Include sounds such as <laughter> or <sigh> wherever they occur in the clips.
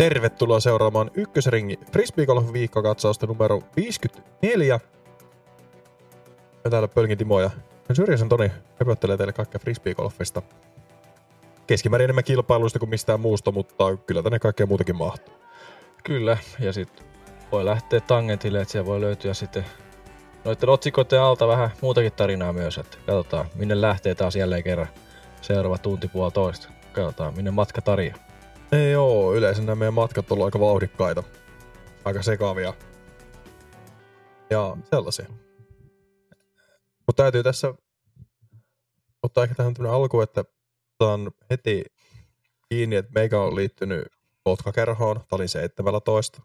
Tervetuloa seuraamaan Ykkösringi Frisbeegolf viikkokatsausta numero 54. Ja täällä Pölkin Timo ja Syrjäsen Toni höpöttelee teille kaikkea Frisbeegolfista. Keskimäärin enemmän kilpailuista kuin mistään muusta, mutta kyllä tänne kaikkea muutakin mahtuu. Kyllä, ja sitten voi lähteä tangentille, että siellä voi löytyä sitten noiden otsikoiden alta vähän muutakin tarinaa myös, että katsotaan minne lähtee taas jälleen kerran seuraava tunti puolitoista. Katsotaan minne matka tarjoaa. Ei oo, yleensä nämä meidän matkat on aika vauhdikkaita, aika sekavia ja sellaisia. Mutta täytyy tässä ottaa ehkä tähän tämmöinen alku, että otan heti kiinni, että meikä on liittynyt potkakerhoon, tämä oli 17.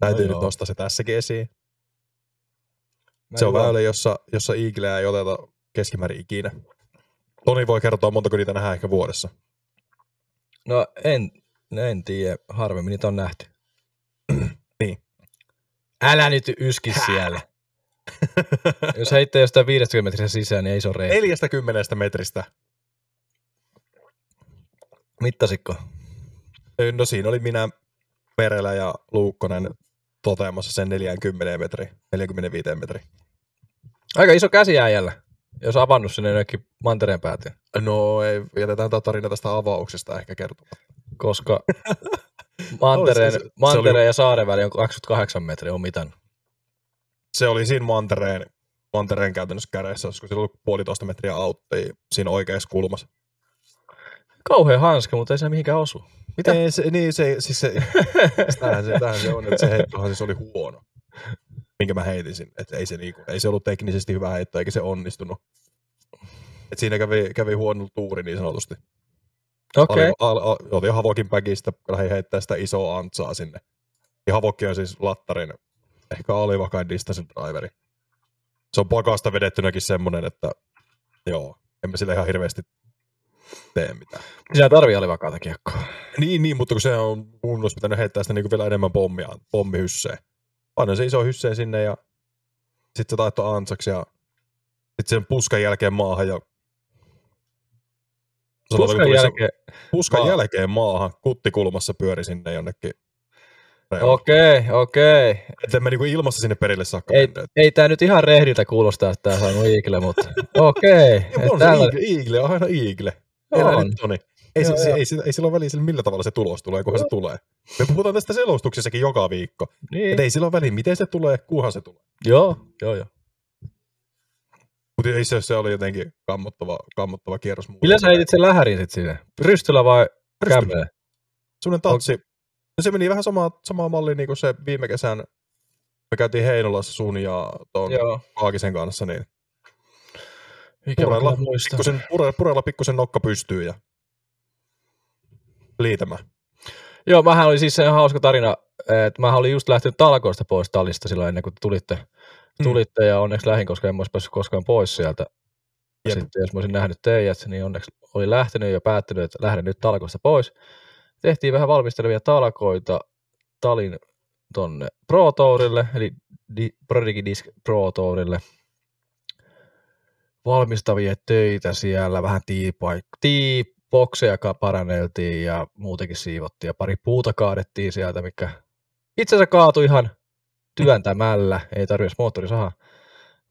Täytyy No nyt joo. nostaa se tässäkin esiin. Mä se on väylä, jossa, jossa iiglejä ei oteta keskimäärin ikinä. Toni voi kertoa, montako niitä nähdään ehkä vuodessa. No en, en tiedä, harvemmin niitä on nähty. <clears throat> Niin. Älä nyt yski siellä. <laughs> Jos heittää jostain 50 metriä sisään, niin ei se ole rehti. 40 metristä. Mittasitko? No siinä oli minä, Merelä ja Luukkonen toteamassa sen 40 metri, 45 metri. Aika iso käsi äijällä, jos avannut sinne jonnekin mantereen päätyyn. No ei, jätetään tämä tarina tästä avauksesta ehkä kertomaan. Koska <laughs> mantereen, se- se- se mantereen oli- ja saaren väli on 28 metriä, on mitään. Se oli siinä mantereen, mantereen käytännössä kädessä, olisiko sillä ollut puolitoista metriä auttia siinä oikeassa kulmassa. Kauhean hanska, mutta ei se mihinkään osu. Mitä? Ei, se, niin se, siis se, <laughs> tämähän se, tämähän se on, että se heittohan siis oli huono, minkä mä heitin sinne. Että ei se, niinku, ei se ollut teknisesti hyvä heitto, eikä se onnistunut. Et siinä kävi, kävi huono tuuri niin sanotusti. Okei. Okay. Otin Havokin päkistä, lähdin heittää sitä isoa antsaa sinne. Ja Havokki on siis lattarin, ehkä alivakain distance driveri. Se on pakasta vedettynäkin semmonen, että joo, emme sille ihan hirveästi tee mitään. Sinä tarvii alivakaata kiekkoa. Niin, niin, mutta kun se on, olisi pitänyt heittää sitä niin vielä enemmän pommia, pommihysseen. Painoin se iso hysseen sinne ja sitten se taittoi antsaksi ja sitten sen puskan jälkeen maahan ja Puskan tuli se- jälkeen. puskan Maa. jälkeen maahan, kuttikulmassa pyöri sinne jonnekin. Okei, okei. Että emme niinku ilmassa sinne perille saakka Ei, menneet. ei tää nyt ihan rehdiltä kuulostaa, että tää saanut iikle, mutta <laughs> okei. Et on se iigle, on aina iigle. On. Nyt, Toni. Ei, Joo, se, joo. ei, se, ei sillä ole väliä sillä millä tavalla se tulos tulee, kunhan se tulee. Me puhutaan tästä selostuksessakin joka viikko. Niin. Et ei sillä ole väliä, miten se tulee, kunhan se tulee. Joo, joo, joo. Mutta ei se, se oli jotenkin kammottava, kammottava kierros. mulle. Millä sä heitit sen lähärin sit sinne? Rystyllä vai kämmeellä? Semmoinen tatsi. No se meni vähän samaa, samaa mallia niin kuin se viime kesän. Me käytiin Heinolassa sun ja tuon. Kaakisen kanssa, niin Mikä Purella, pikkusen, purella, purella pikkusen nokka pystyy ja liitämään. Joo, mähän oli siis se ihan hauska tarina, että mähän olin just lähtenyt talkoista pois talista silloin ennen kuin te tulitte, Mm. tulitte ja onneksi lähin, koska en mä olisi päässyt koskaan pois sieltä. Ja Jep. sitten jos mä olisin nähnyt teidät, niin onneksi oli lähtenyt ja päättynyt, että lähden nyt talkoista pois. Tehtiin vähän valmistelevia talkoita Talin tonne Pro Tourille, eli Di- Prodigy Disc Pro Tourille. Valmistavia töitä siellä, vähän tiipaik- tiipokseja ka- paranneltiin ja muutenkin siivottiin ja pari puuta kaadettiin sieltä, mikä itse asiassa kaatui ihan työntämällä, <laughs> ei tarvitsisi moottorisahaa,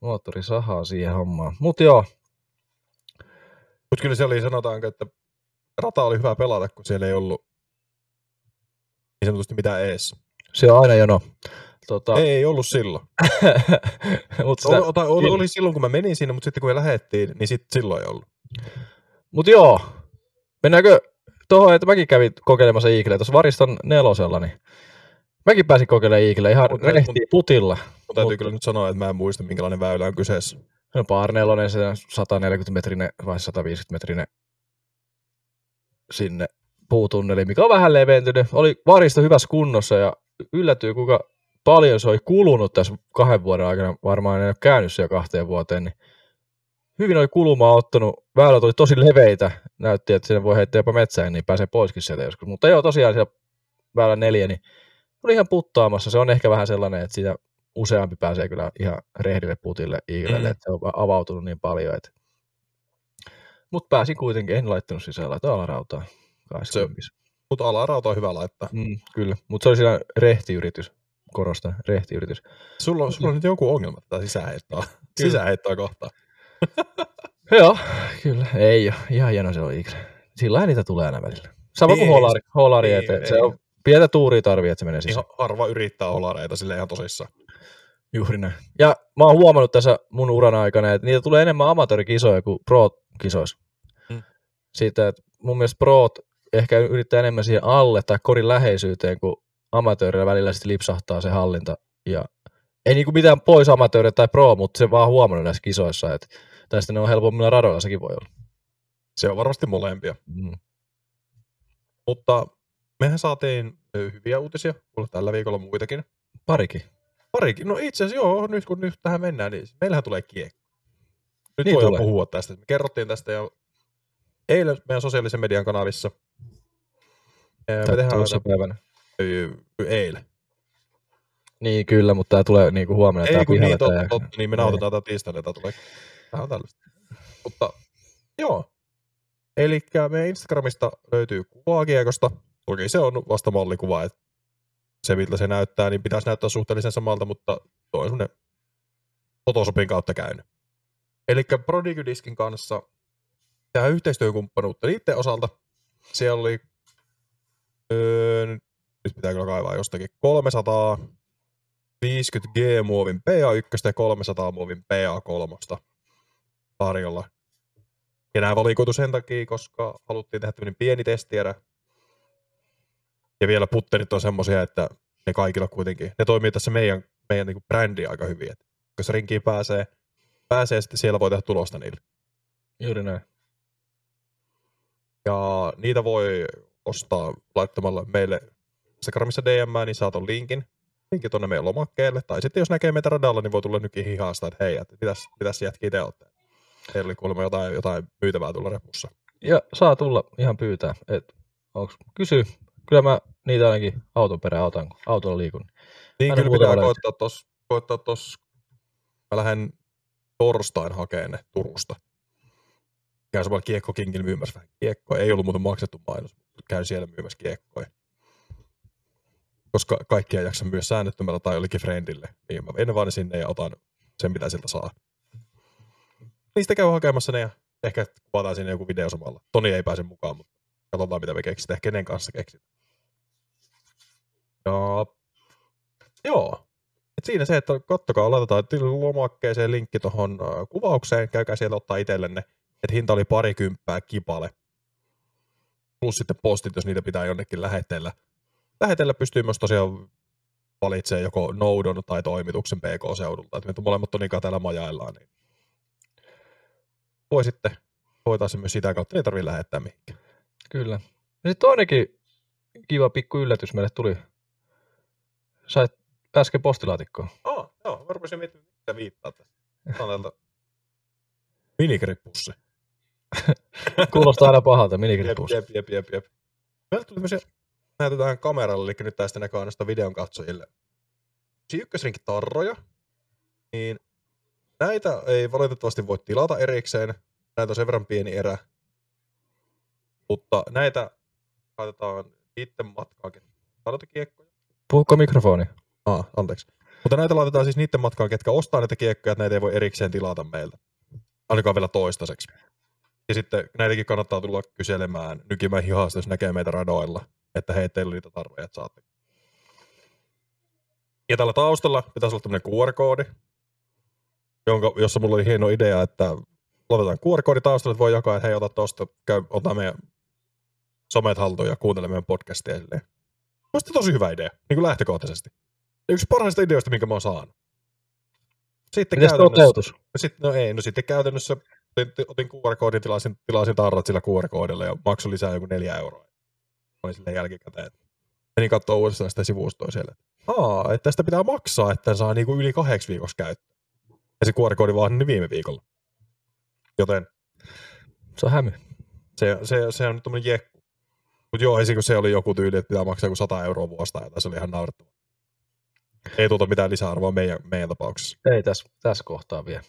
moottorisahaa siihen hommaan. Mutta joo, Mutta kyllä se oli, sanotaanko, että rata oli hyvä pelata, kun siellä ei ollut niin sanotusti mitään ees. se on aina jono. Tota, Ei ollut silloin. <laughs> mutta sitä, Oli, tai oli, oli silloin, kun mä menin sinne, mutta sitten kun me lähettiin, niin sit silloin ei ollut. mut joo, mennäänkö tuohon, että mäkin kävin kokeilemassa Eagleä tuossa Variston nelosella, niin mäkin pääsin kokeilemaan Eagleä ihan Mut- rehtiä putilla. Mutta täytyy Mut- kyllä nyt sanoa, että mä en muista, minkälainen väylä on kyseessä. No Bar 4, se 140 metrinen vai 150 metrinen sinne puutunneli, mikä on vähän leventynyt. Oli varisto hyvässä kunnossa ja yllätyy, kuinka paljon se oli kulunut tässä kahden vuoden aikana. Varmaan en ole käynyt siellä kahteen vuoteen, niin hyvin oli kulumaa ottanut. Väylät oli tosi leveitä. Näytti, että sinne voi heittää jopa metsään, niin pääsee poiskin sieltä joskus. Mutta joo, tosiaan siellä väylä neljä, niin oli ihan puttaamassa. Se on ehkä vähän sellainen, että siitä useampi pääsee kyllä ihan rehdille putille Eaglelle, Mm. että se on avautunut niin paljon. Että... Mutta pääsin kuitenkin, en laittanut sisällä, että alarautaa. 20. Mutta alarauta on hyvä laittaa. Mm, kyllä, mutta se oli siinä rehtiyritys. Korostan, rehtiyritys. Sulla on, sulla on nyt joku ongelma tätä sisäheittoa, sisäheittoa kohtaan. <laughs> Joo, kyllä. Ei ole. Ihan hieno se on ikinä. Sillä niitä tulee aina välillä. Sama kuin Ei, holari, holari ei, eteen. Se on pientä tuuria tarvii, että se menee Niin sisään. ha- harva yrittää olareita sille ihan tosissaan. Juuri näin. Ja mä oon huomannut tässä mun uran aikana, että niitä tulee enemmän amatöörikisoja kuin pro-kisoissa. Mm. Siitä, että mun mielestä proot ehkä yrittää enemmän siihen alle tai korin läheisyyteen, kun amatöörillä välillä sitten lipsahtaa se hallinta. Ja ei niinku mitään pois amatööriä tai pro, mutta se vaan huomannut näissä kisoissa, että tai sitten ne on helpommilla radoilla, sekin voi olla. Se on varmasti molempia. Mm. Mutta mehän saatiin hyviä uutisia, kuule tällä viikolla muitakin. Parikin. Parikin. No itse asiassa joo, nyt kun nyt tähän mennään, niin meillähän tulee kiekko. Nyt Niin niin voidaan tulee. puhua tästä. Me kerrottiin tästä jo eilen meidän sosiaalisen median kanavissa. Me tehdään aina, päivänä. eilen. Niin kyllä, mutta tämä tulee niinku huomenna. Ei kun niin, totta, tää- totta, niin me nauhoitetaan tätä tiistaina, tämä tulee vähän tällaista. Mutta joo, eli meidän Instagramista löytyy kuvaa kiekosta. Toki se on vasta mallikuva, että se miltä se näyttää, niin pitäisi näyttää suhteellisen samalta, mutta tuo on semmoinen Photoshopin kautta käynyt. Eli Prodigydiskin kanssa tämä yhteistyökumppanuutta niiden osalta. Siellä oli, öö, nyt pitää kyllä kaivaa jostakin, 300 50 G-muovin PA1 ja 300 muovin PA3 tarjolla. Ja nämä valikoitu sen takia, koska haluttiin tehdä tämmöinen pieni testierä. Ja vielä putterit on semmoisia, että ne kaikilla kuitenkin, ne toimii tässä meidän, meidän niin brändiä aika hyvin. Et jos rinkiin pääsee, pääsee, sitten siellä voi tehdä tulosta niille. Juuri näin. Ja niitä voi ostaa laittamalla meille Instagramissa DM, niin saat ton linkin. Linkin tonne meidän lomakkeelle. Tai sitten jos näkee meitä radalla, niin voi tulla nytkin hihasta, että hei, että mitäs, mitäs jätkiä te olette. Teillä oli kuulemma jotain, jotain myytävää tulla repussa. Ja saa tulla ihan pyytää. Et onks, kysy. Kyllä mä niitä ainakin auton perään otan, kun autolla liikun. Niin Aina kyllä pitää koittaa tos, koittaa tos, mä lähden torstain hakeen ne Turusta. Käyn samalla Kiekko Kingin myymässä vähän kiekkoa. Ei ollut muuten maksettu mainos, mutta käyn siellä myymässä kiekkoja. Koska kaikkia ei jaksa myös säännöttömällä tai jollekin friendille. Niin mä menen vaan ne sinne ja otan sen, mitä sieltä saa. Niistä käy hakemassa ne ja ehkä kuvataan sinne joku video samalla. Toni ei pääse mukaan, mutta katsotaan mitä me keksitään. Kenen kanssa keksitään. Ja Joo. Et siinä se, että kattokaa, laitetaan lomakkeeseen linkki tuohon kuvaukseen, käykää sieltä ottaa itsellenne. Että hinta oli parikymppää kipale. Plus sitten postit, jos niitä pitää jonnekin lähetellä. Lähetellä pystyy myös tosiaan valitsemaan joko noudon tai toimituksen PK-seudulta. Että me molemmat tonikaan täällä majaillaan, niin voi sitten hoitaa se myös sitä kautta, niin ei tarvitse lähettää mihinkään. Kyllä. Ja sitten toinenkin kiva pikku yllätys meille tuli. Sait äsken postilaatikkoon. Oh, joo, mä rupesin miettimään, mitä viittaa täältä minigripussi. <laughs> Kuulostaa aina pahalta, Jep, minigrippuus. jep, jep, jep, jep. Meillä tuli tämmöisiä, näytetään kameralle, eli nyt tästä näkyy ainoastaan videon katsojille. Siinä ykkösrinkin tarroja, niin näitä ei valitettavasti voi tilata erikseen. Näitä on sen verran pieni erä. Mutta näitä laitetaan niiden matkaan, kiekkoja. Puhukko mikrofoni? Ah, anteeksi. Mutta näitä laitetaan siis niiden matkaan, ketkä ostaa näitä kiekkoja, että näitä ei voi erikseen tilata meiltä. Ainakaan vielä toistaiseksi. Ja sitten näitäkin kannattaa tulla kyselemään nykimään hihasta, jos näkee meitä radoilla, että hei, teillä niitä tarroja, että saatte. Ja tällä taustalla pitäisi olla tämmöinen QR-koodi, jonka, jossa mulla oli hieno idea, että laitetaan QR-koodi taustalle, että voi jakaa, että hei, ota tosta, käy, ota meidän somet haltuun ja kuuntele meidän podcastia. Silleen. Mielestäni tosi hyvä idea, niin kuin lähtökohtaisesti. Yksi parhaista ideoista, minkä mä oon saanut. Sitten Miten se käytännössä, toteutus? sitten, no ei, no sitten käytännössä otin, otin QR-koodin, tilasin, tilasin tarrat sillä QR-koodilla ja maksu lisää joku neljä euroa. Olin silleen jälkikäteen. Menin katsoa uudestaan sitä sivustoa siellä. Aa, että tästä pitää maksaa, että saa niinku yli kahdeksi viikoksi käyttöön. Ja se QR-koodi vaan viime viikolla. Joten Se on hämy. se, se, se on nyt tommonen jekku. Mut joo, kun se oli joku tyyli, että pitää maksaa joku 100 euroa vuosta, ja se oli ihan naurettava. Ei tuota mitään lisäarvoa meidän, meidän tapauksessa. Ei tässä, tässä kohtaa vielä.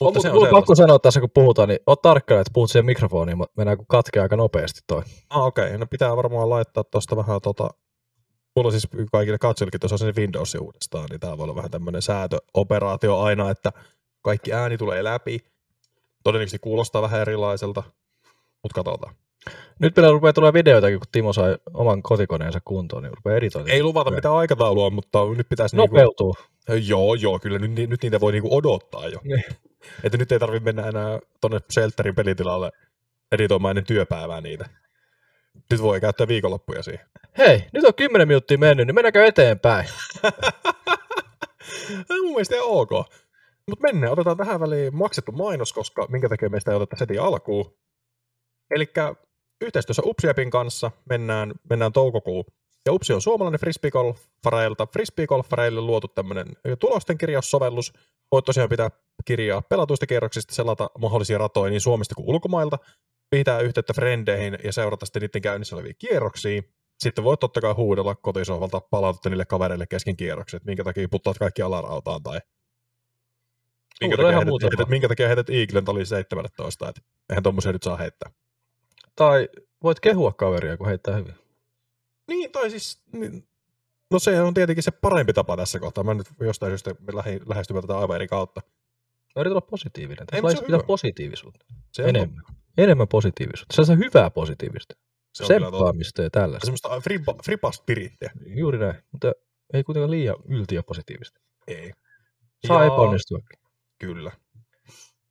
Mutta Mutta se on on pakko sanoa tässä, kun puhutaan, niin oot tarkkana, että puhut siihen mikrofoniin, mutta mennään kun katkee aika nopeasti toi. Ah, okei. Okay. No pitää varmaan laittaa tuosta vähän tota... Mulla on siis kaikille katsojillekin tuossa se Windows uudestaan, niin tää voi olla vähän tämmöinen säätöoperaatio aina, että kaikki ääni tulee läpi. Todennäköisesti kuulostaa vähän erilaiselta, mutta katsotaan. Nyt meillä rupeaa tulee videoitakin, kun Timo sai oman kotikoneensa kuntoon, niin rupeaa editoimaan. Ei luvata mitään aikataulua, mutta nyt pitäisi... Nopeutuu. Niinku, joo, joo, kyllä nyt, nyt niitä voi niinku odottaa jo. Niin. Että nyt ei tarvitse mennä enää tonne Shelterin pelitilalle editoimaan ennen työpäivää niitä. Nyt voi käyttää viikonloppuja siihen. Hei, nyt on 10 minuuttia mennyt, niin mennäänkö eteenpäin? <laughs> Mun mielestä ihan ok. Mutta mennään, otetaan tähän väliin maksettu mainos, koska minkä takia meistä ei oteta heti alkuun. Eli yhteistyössä Upsiapin kanssa mennään, mennään toukokuun. Ja Upsi on suomalainen frisbeegolfareilta. Frisbeegolfareille luotu tämmöinen tulosten kirjaussovellus. Voit tosiaan pitää kirjaa pelatuista kierroksista, selata mahdollisia ratoja niin Suomesta kuin ulkomailta. Pitää yhteyttä frendeihin ja seurata sitten niiden käynnissä olevia kierroksia. Sitten voit totta kai huudella kotisohvalta palautetta niille kavereille kesken kierrokset, minkä takia puttaat kaikki alarautaan tai minkä takia, ihan heität, heität, vaan. minkä takia heität Eaglen oli 17, että eihän tommosia nyt saa heittää. Tai voit kehua kaveria, kun heittää hyvin. Niin, tai siis, niin, no se on tietenkin se parempi tapa tässä kohtaa. Mä nyt jostain syystä lähi, lähestymään tätä aivan eri kautta. Mä yritän olla positiivinen. Tässä on pitää positiivisuutta. Se on Enemmän. Positiivisuutta. Se on se hyvää positiivista. Se. Tsemppaamista ja tällaista. Semmoista fripa, fripa spirittiä. Juuri näin. Mutta ei kuitenkaan liian ylti ja positiivista. Ei. Saa Ja- epäonnistuakin. Kyllä.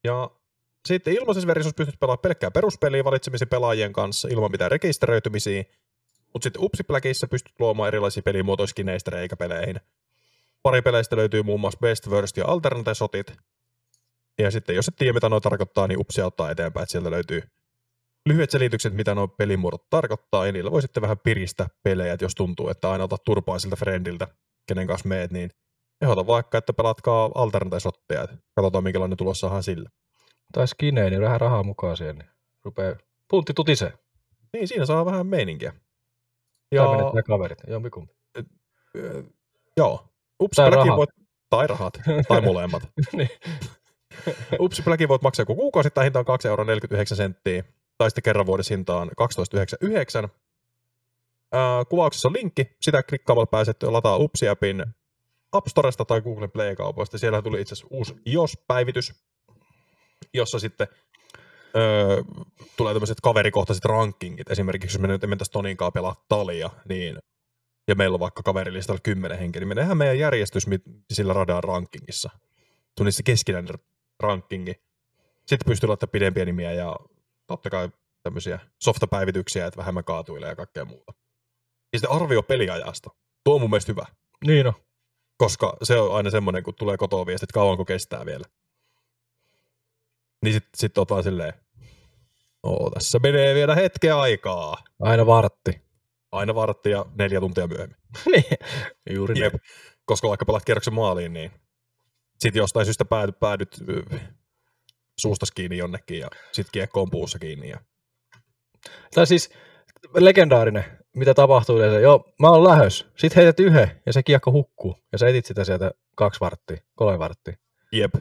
Ja sitten ilmaisessa versiossa pystyt pelaamaan pelkkää peruspeliä valitsemisen pelaajien kanssa ilman mitään rekisteröitymisiä. Mutta sitten Upsipläkissä pystyt luomaan erilaisia pelimuotoiskineistä reikäpeleihin. Pari peleistä löytyy muun muassa Best, Worst ja Alternate Shotit. Ja sitten jos et tiedä, mitä nuo tarkoittaa, niin Upsi auttaa eteenpäin, että sieltä löytyy lyhyet selitykset, mitä nuo pelimuodot tarkoittaa, ja niillä voi sitten vähän piristää pelejä, että jos tuntuu, että aina otat turpaa siltä friendiltä, kenen kanssa meet, niin ehdota vaikka, että pelatkaa Alternate Shotteja, että katsotaan minkälainen tulos saadaan sillä. Tai skinei, niin vähän rahaa mukaan siihen. Niin rupee puntti tutisee. Niin, siinä saa vähän meininkiä. Ja... Tai menettää kaverit. Jompikumpi. joo, Tai Upsipläkin rahat. voit, tai rahat, tai molemmat. <laughs> niin. Upsipläkin voit maksaa joku kuukausittain hintaan 2,49 euroa, tai sitten kerran vuodessa hintaan 12,99. Ää, kuvauksessa on linkki, sitä klikkaamalla pääset lataa Upsi-appin App Storesta tai Google Play-kaupoista. Siellä tuli itse asiassa uusi iOS-päivitys, jossa sitten öö, tulee tämmöiset kaverikohtaiset rankingit. Esimerkiksi jos me nyt mentäisiin kanssa pelaa talia, niin ja meillä on vaikka kaverilistalla kymmenen henkeä, niin meneehän meidän järjestys sillä radan rankingissa. Tuli keskinäinen rankingi. Sitten pystyy laittamaan pidempiä nimiä ja totta kai tämmöisiä softapäivityksiä, että vähemmän kaatuilee ja kaikkea muuta. Ja sitten arvio peliajasta. Tuo on mun mielestä hyvä, niin no. koska se on aina semmoinen, kun tulee kotoa viesti, että kauanko kestää vielä. Niin sitten sit oot vaan silleen, Oo, tässä menee vielä hetken aikaa. Aina vartti. Aina vartti ja neljä tuntia myöhemmin. <laughs> niin. Juuri Jep. Koska vaikka pelaat kierroksen maaliin, niin sitten jostain syystä päädyt, päädyt suustas kiinni jonnekin ja sitten kiekko on puussa kiinni. Ja... Tai siis legendaarinen, mitä tapahtuu yleensä. Joo, mä oon lähös. Sitten heität yhden ja se kiekko hukkuu. Ja sä etit sitä sieltä kaksi varttia, kolme varttia. Jep,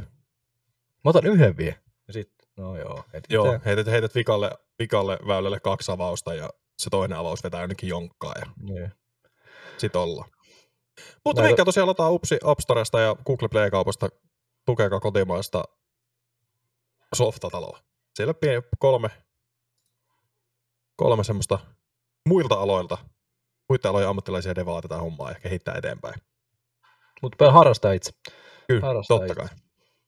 Mä otan yhden vie. Ja sitten, no joo. etit joo, sen. heität, heität vikalle, vikalle väylälle kaksi avausta ja se toinen avaus vetää jonnekin jonkkaa ja Niin. sit ollaan. Mutta Näitä- menkää tosiaan lataa Upsi App Storesta ja Google Play-kaupasta, tukekaa kotimaista softataloa. Siellä pieni, kolme, kolme semmoista muilta aloilta, muiden alojen ammattilaisia devaa tätä hommaa ja kehittää eteenpäin. Mutta harrastaa itse. Kyllä, Harrastaa totta itse. kai.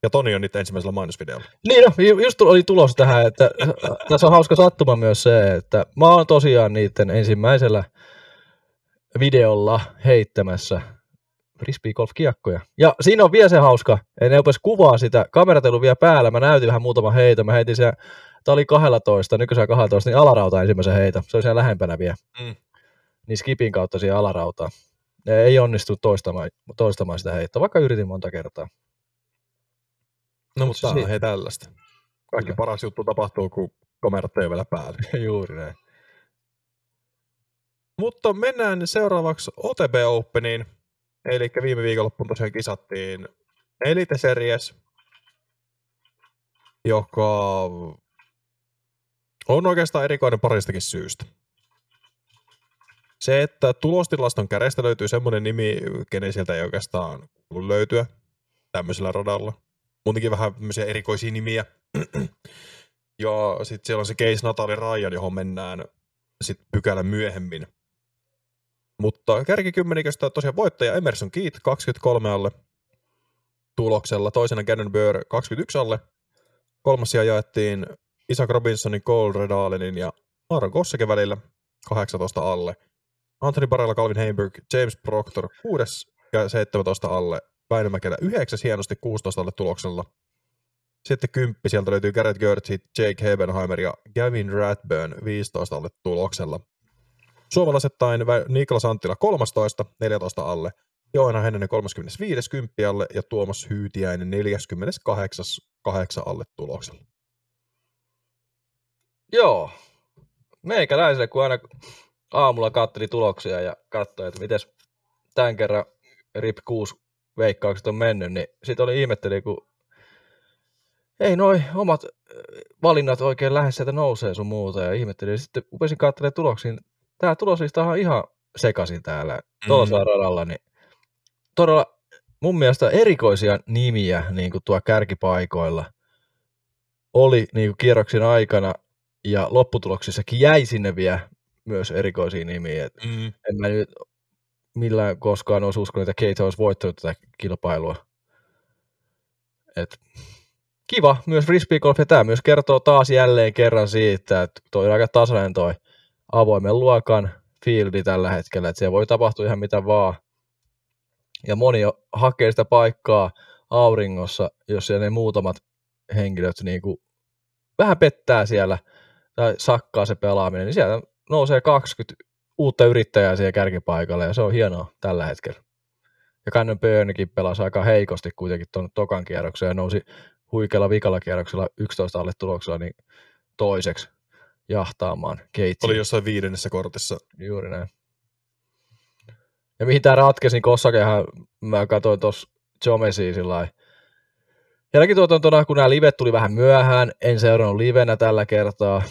Ja Toni on nyt ensimmäisellä mainosvideolla. Niin no, ju- just oli tulos tähän, että <laughs> tässä on hauska sattuma myös se, että mä oon tosiaan niiden ensimmäisellä videolla heittämässä frisbee golf kiekkoja. Ja siinä on vielä se hauska, että ne opes kuvaa sitä, kamerat ei vielä päällä, mä näytin vähän muutama heitä, mä heitin siellä, tää oli 12, nykyisellä 12, niin alarauta ensimmäisen heitä, se oli siellä lähempänä vielä. Mm. Niin skipin kautta siihen alarautaan. Ja ei onnistu toistamaan, toistamaan sitä heittoa, vaikka yritin monta kertaa. No Mut mutta si- on hei tällaista. Kaikki Kyllä. paras juttu tapahtuu, kun kamerat ei vielä päällä. <laughs> Juuri näin. Mutta mennään seuraavaksi OTB Openiin. Eli viime viikonloppuun tosiaan kisattiin Elite Series. joka on oikeastaan erikoinen paristakin syystä. Se, että tulostilaston kädestä löytyy semmoinen nimi, kenen sieltä ei oikeastaan kuulu löytyä tämmöisellä radalla. Muutenkin vähän erikoisia nimiä. ja sitten siellä on se case Natalie Ryan, johon mennään sitten pykälä myöhemmin. Mutta kärkikymmeniköstä tosiaan voittaja Emerson Keith 23 alle tuloksella, toisena Gannon Burr 21 alle. Kolmas jaettiin Isaac Robinsonin, Cole Redalenin ja Aaron Kosseke välillä 18 alle. Anthony Barella, Calvin Heimberg, James Proctor 6 ja 17 alle. Väinö Mäkelä 9 hienosti 16 alle tuloksella. Sitten kymppi, sieltä löytyy Garrett Gertzi, Jake Hebenheimer ja Gavin Ratburn 15 alle tuloksella. Suomalaisittain Niklas Anttila 13, 14 alle. Joona Henninen 35 kymppi alle ja Tuomas Hyytiäinen 48 8 alle tuloksella. Joo. Meikäläiselle, kun aina aamulla katteli tuloksia ja katsoi, että miten tämän kerran RIP 6 veikkaukset on mennyt, niin sitten oli ihmetteli, kun ei noi omat valinnat oikein lähes sieltä nousee sun muuta ja ihmetteli. Sitten upesin katselemaan tuloksiin. Tämä tuloslista on ihan sekaisin täällä mm. tuolla radalla, niin todella mun mielestä erikoisia nimiä niin kuin tuo kärkipaikoilla oli niin kuin kierroksen aikana ja lopputuloksissakin jäi sinne vielä myös erikoisia nimiä. Et mm. En mä nyt millään koskaan olisi uskonut, että Kate olisi voittanut tätä kilpailua. Et kiva myös frisbeegolf, ja tämä myös kertoo taas jälleen kerran siitä, että toi on aika tasainen toi avoimen luokan fieldi tällä hetkellä, että siellä voi tapahtua ihan mitä vaan. Ja moni hakee sitä paikkaa auringossa, jos siellä ne muutamat henkilöt niin kuin vähän pettää siellä tai sakkaa se pelaaminen, niin sieltä nousee 20 uutta yrittäjää siihen kärkipaikalle ja se on hienoa tällä hetkellä. Ja Cannon Burnkin pelasi aika heikosti kuitenkin tuon tokan kierroksen ja nousi huikealla vikalla kierroksella 11 alle tuloksella niin toiseksi jahtaamaan Keitsi. Oli jossain viidennessä kortissa. Juuri näin. Ja mihin tämä ratkesi, niin Kossakehan mä katsoin tuossa Jomesiin sillä Jälkituotantona, kun nämä livet tuli vähän myöhään, en seurannut livenä tällä kertaa.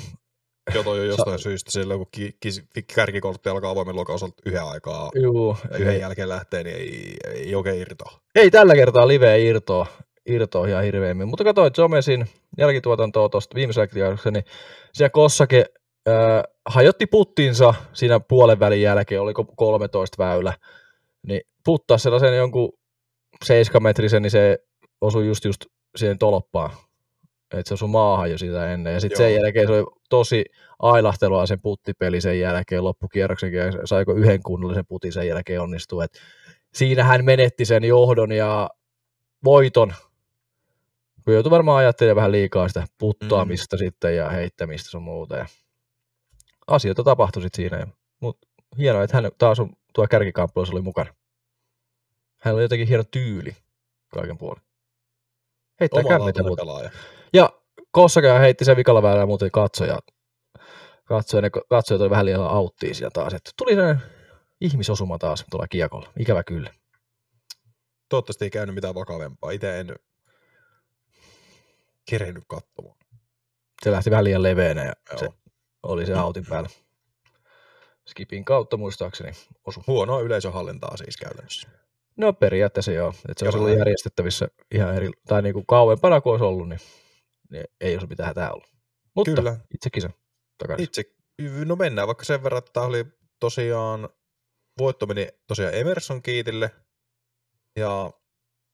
Joo, toi on jostain Sa- syystä sillä, kun ki- ki- kärkikortti alkaa avoimen lokausalta yhden aikaa, Juu, yhden ei. jälkeen lähtee, niin ei, ei oikein irtoa. Ei tällä kertaa live irtoa, irtoa ihan hirveämmin. Mutta katsoin Jomesin jälkituotantoa tuosta viimeisellä kierroksella, niin siellä Kossake äh, hajotti puttinsa siinä puolen välin jälkeen, oliko 13 väylä, niin puttaa sellaisen jonkun 7 metrisen, niin se osui just, just siihen tolppaan. Että se osui maahan jo sitä ennen. Ja sitten sen jälkeen se oli tosi ailahtelua sen puttipeli sen jälkeen loppukierroksen ja saiko yhden kunnollisen putin sen jälkeen onnistua. Et siinä hän menetti sen johdon ja voiton. Kun joutui varmaan ajattelemaan vähän liikaa sitä puttaamista mm. sitten ja heittämistä sun muuta. Ja asioita tapahtui sitten siinä. Mutta hienoa, että hän taas on tuo kärkikamppailussa oli mukana. Hän oli jotenkin hieno tyyli kaiken puolin. Heittää kämmitä pelaaja. Ja Kossakea heitti sen vikalla välillä muuten katsoja. Katsoja, ne katsojat oli vähän liian auttiin siellä taas. Että tuli se ihmisosuma taas tuolla kiekolla. Ikävä kyllä. Toivottavasti ei käynyt mitään vakavempaa. Itse en kerennyt katsomaan. Se lähti vähän liian leveänä ja Joo. se oli se autin päällä. Skipin kautta muistaakseni osu. Huonoa yleisöhallintaa siis käytännössä. No periaatteessa joo. Että se olisi ollut järjestettävissä ihan eri, tai niin kuin kauempana kuin olisi ollut, niin, niin ei olisi mitään hätää ollut. Mutta Kyllä. itse kisa takaisin. Itse, no mennään vaikka sen verran, että tämä oli tosiaan, voitto meni tosiaan Emerson Kiitille, ja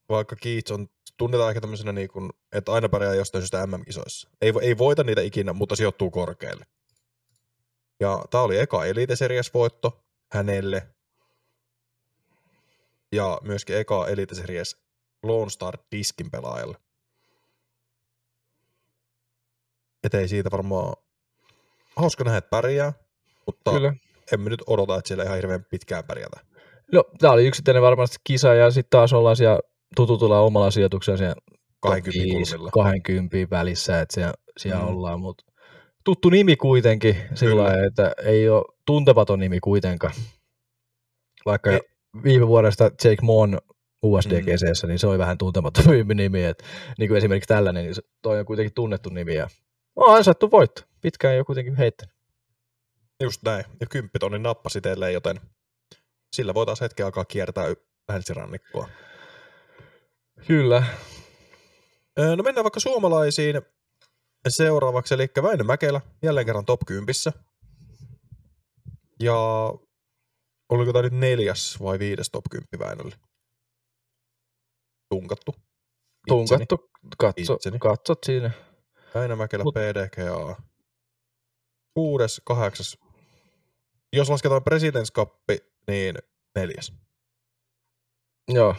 vaikka Keats on, tunnetaan ehkä tämmöisenä, niin kuin, että aina pärjää jostain syystä MM-kisoissa. Ei, ei voita niitä ikinä, mutta sijoittuu korkealle. Ja tämä oli eka Elite Series voitto hänelle, ja myöskin eka Elite Series Lone Star diskin pelaajalle. Et ei siitä varmaan hauska nähdä, että pärjää, mutta Kyllä. emme nyt odota, että siellä ihan hirveän pitkään pärjätä. No, tämä oli yksittäinen varmasti kisa, ja sitten taas ollaan siellä tututulla omalla sijoituksella siellä 20 kulmilla. 20 välissä, että siellä, siellä mm. ollaan, mutta tuttu nimi kuitenkin, sillä lailla, että ei ole tuntematon nimi kuitenkaan. Vaikka ei viime vuodesta Jake Mon USD-keseessä, mm. niin se oli vähän tuntemattomampi <laughs> nimi. Et, niin kuin esimerkiksi tällainen, niin toi on kuitenkin tunnettu nimi. Ja on ansaittu voitto. Pitkään ei ole kuitenkin heittänyt. Just näin. Ja kymppitonnin nappasi teille, joten sillä voitaisiin hetken alkaa kiertää länsirannikkoa. Kyllä. No mennään vaikka suomalaisiin seuraavaksi, eli Väinö Mäkelä, jälleen kerran top 10. Ja oliko tämä nyt neljäs vai viides top 10 Väinölle? Tunkattu. Tunkattu, katso, Itseni. katsot siinä. Väinö Mäkelä, Mut... PDGA. Kuudes, kahdeksas. Jos lasketaan Presidents Cup, niin neljäs. Joo.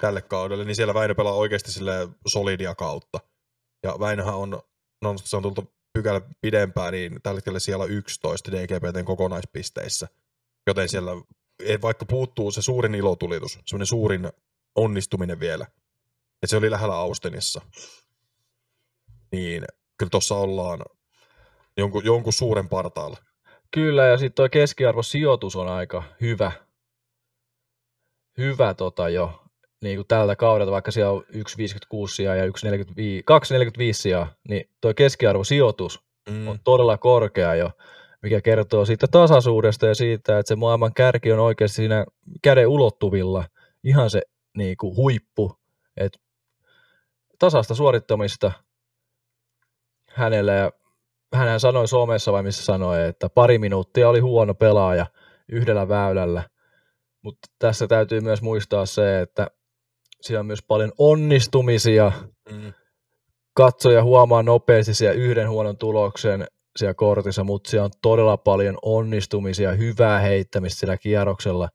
Tälle kaudelle, niin siellä Väinö pelaa oikeasti sille solidia kautta. Ja Väinöhän on, no se on tullut pykälä pidempään, niin tällä hetkellä siellä on 11 DGPTn kokonaispisteissä. Joten siellä vaikka puuttuu se suurin ilotulitus, semmoinen suurin onnistuminen vielä, että se oli lähellä Austinissa, niin kyllä tuossa ollaan jonkun, jonkun suuren partaalla. Kyllä, ja sitten tuo keskiarvosijoitus on aika hyvä. Hyvä tota jo, niin kuin tältä kaudelta, vaikka siellä on 1,56 sijaa ja 2,45 sijaa, niin tuo keskiarvosijoitus mm. on todella korkea jo, mikä kertoo siitä tasaisuudesta ja siitä, että se maailman kärki on oikeasti siinä käden ulottuvilla, ihan se niin kuin huippu, että tasasta suorittamista hänelle ja hän sanoi somessa vai missä sanoi, että pari minuuttia oli huono pelaaja yhdellä väylällä, mutta tässä täytyy myös muistaa se, että siellä on myös paljon onnistumisia. Mm. Katsoja huomaa nopeasti siellä yhden huonon tuloksen siellä kortissa, mutta siellä on todella paljon onnistumisia, hyvää heittämistä sillä kierroksella,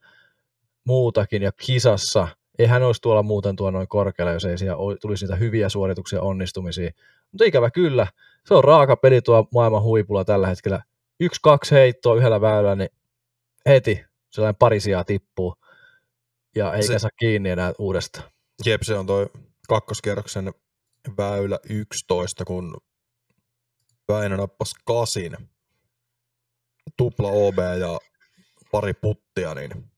muutakin ja kisassa. Ei hän olisi tuolla muuten tuolla noin korkealla, jos ei siellä tulisi niitä hyviä suorituksia onnistumisia. Mutta ikävä kyllä, se on raaka peli tuo maailman huipulla tällä hetkellä. Yksi, kaksi heittoa yhdellä väylällä, niin heti sellainen pari sijaa tippuu ja eikä se, saa kiinni enää uudestaan. Jep, se on toi kakkoskierroksen väylä 11, kun Väinö nappasi kasin, tupla OB ja pari puttia, niin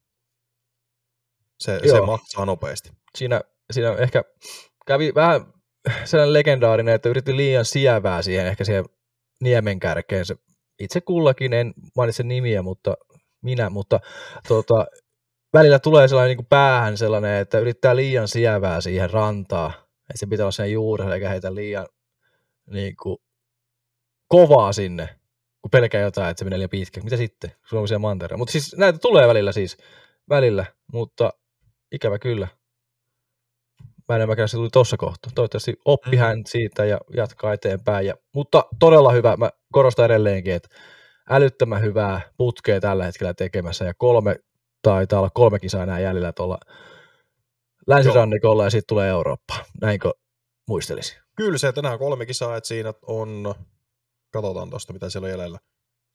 se, se maksaa nopeasti. Siinä, siinä ehkä kävi vähän sellainen legendaarinen, että yritti liian sievää siihen ehkä siihen niemen kärkeen. Se, itse kullakin en mainitse nimiä, mutta minä, mutta tuota, välillä tulee sellainen niin kuin päähän sellainen, että yrittää liian sievää siihen rantaa, että se pitää olla sen juurella eikä heitä liian niin kuin, kovaa sinne, kun pelkää jotain, että se menee liian pitkä. Mitä sitten? Suomisia mantereita. Mutta siis näitä tulee välillä siis, välillä, mutta ikävä kyllä. Mä en se tuli tuossa kohtaa. Toivottavasti oppi mm. hän siitä ja jatkaa eteenpäin. Ja, mutta todella hyvä, mä korostan edelleenkin, että älyttömän hyvää putkea tällä hetkellä tekemässä ja kolme taitaa olla kolme kisaa enää jäljellä tuolla länsirannikolla ja sitten tulee Eurooppa. Näinkö muistelisi? Kyllä se, että tänään kolme kisaa, että siinä on, katsotaan tuosta mitä siellä on jäljellä.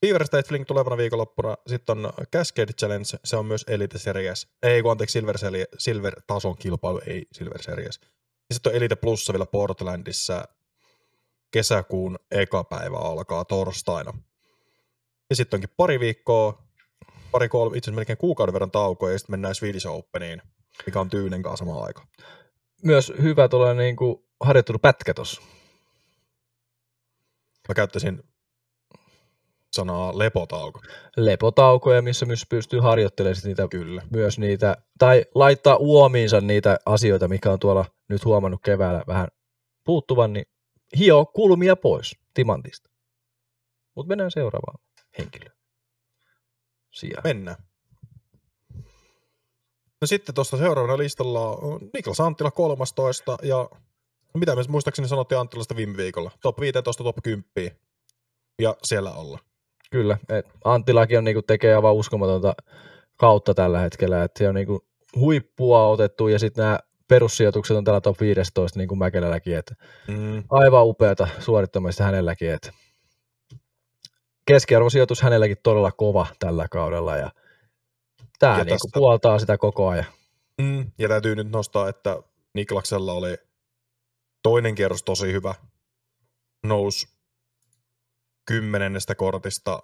Beaver State Fling tulevana viikonloppuna, sitten on Cascade Challenge, se on myös Elite Series, ei kun anteeksi Silver, Series, Silver tason kilpailu, ei Silver Series. Sitten on Elite Plussa vielä Portlandissa, kesäkuun eka päivä alkaa torstaina. Ja sitten onkin pari viikkoa pari kolme, itse asiassa melkein kuukauden verran taukoa ja sitten mennään Swedish Openiin, mikä on Tyynen kanssa samaan aikaan. Myös hyvä tuolla niin kuin harjoittelu pätkä tuossa. Mä käyttäisin sanaa lepotauko. Lepotaukoja, missä myös pystyy harjoittelemaan niitä, Kyllä. myös niitä, tai laittaa uomiinsa niitä asioita, mikä on tuolla nyt huomannut keväällä vähän puuttuvan, niin hio kulmia pois timantista. Mutta mennään seuraavaan henkilöön sijaan. Mennään. No sitten tuosta seuraavana listalla on Niklas Anttila 13 ja mitä me muistaakseni sanottiin Anttilasta viime viikolla. Top 15, top 10 ja siellä olla. Kyllä, et Anttilakin on niinku tekee aivan uskomatonta kautta tällä hetkellä, että se on niinku huippua otettu ja sitten nämä perussijoitukset on täällä top 15 niin kuin Mäkelälläkin, että mm. aivan upeata suorittamista hänelläkin, että keskiarvosijoitus hänelläkin todella kova tällä kaudella ja tämä ja niin tästä... puoltaa sitä koko ajan. Mm, ja täytyy nyt nostaa, että Niklaksella oli toinen kierros tosi hyvä, nousi kymmenennestä kortista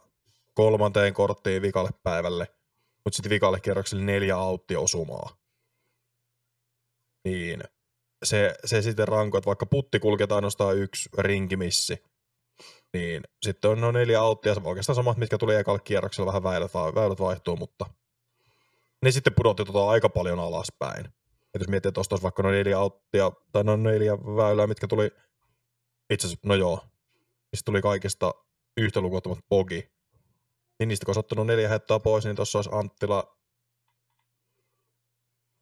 kolmanteen korttiin vikalle päivälle, mutta sitten vikalle kierrokselle neljä auttia osumaa. niin se, se sitten ranko, että vaikka putti kulketaan ainoastaan yksi rinkimissi, niin sitten on noin neljä auttia, oikeastaan samat, mitkä tuli ekalla kierroksella, vähän väylät, väylät vaihtuu, mutta niin sitten pudotti tota aika paljon alaspäin. Et jos miettii, että olisi vaikka noin neljä auttia, tai noin neljä väylää, mitkä tuli, itse asiassa, no joo, mistä tuli kaikista yhtä lukuottamat pogi, niin niistä kun olisi ottanut neljä hettoa pois, niin tuossa olisi Anttila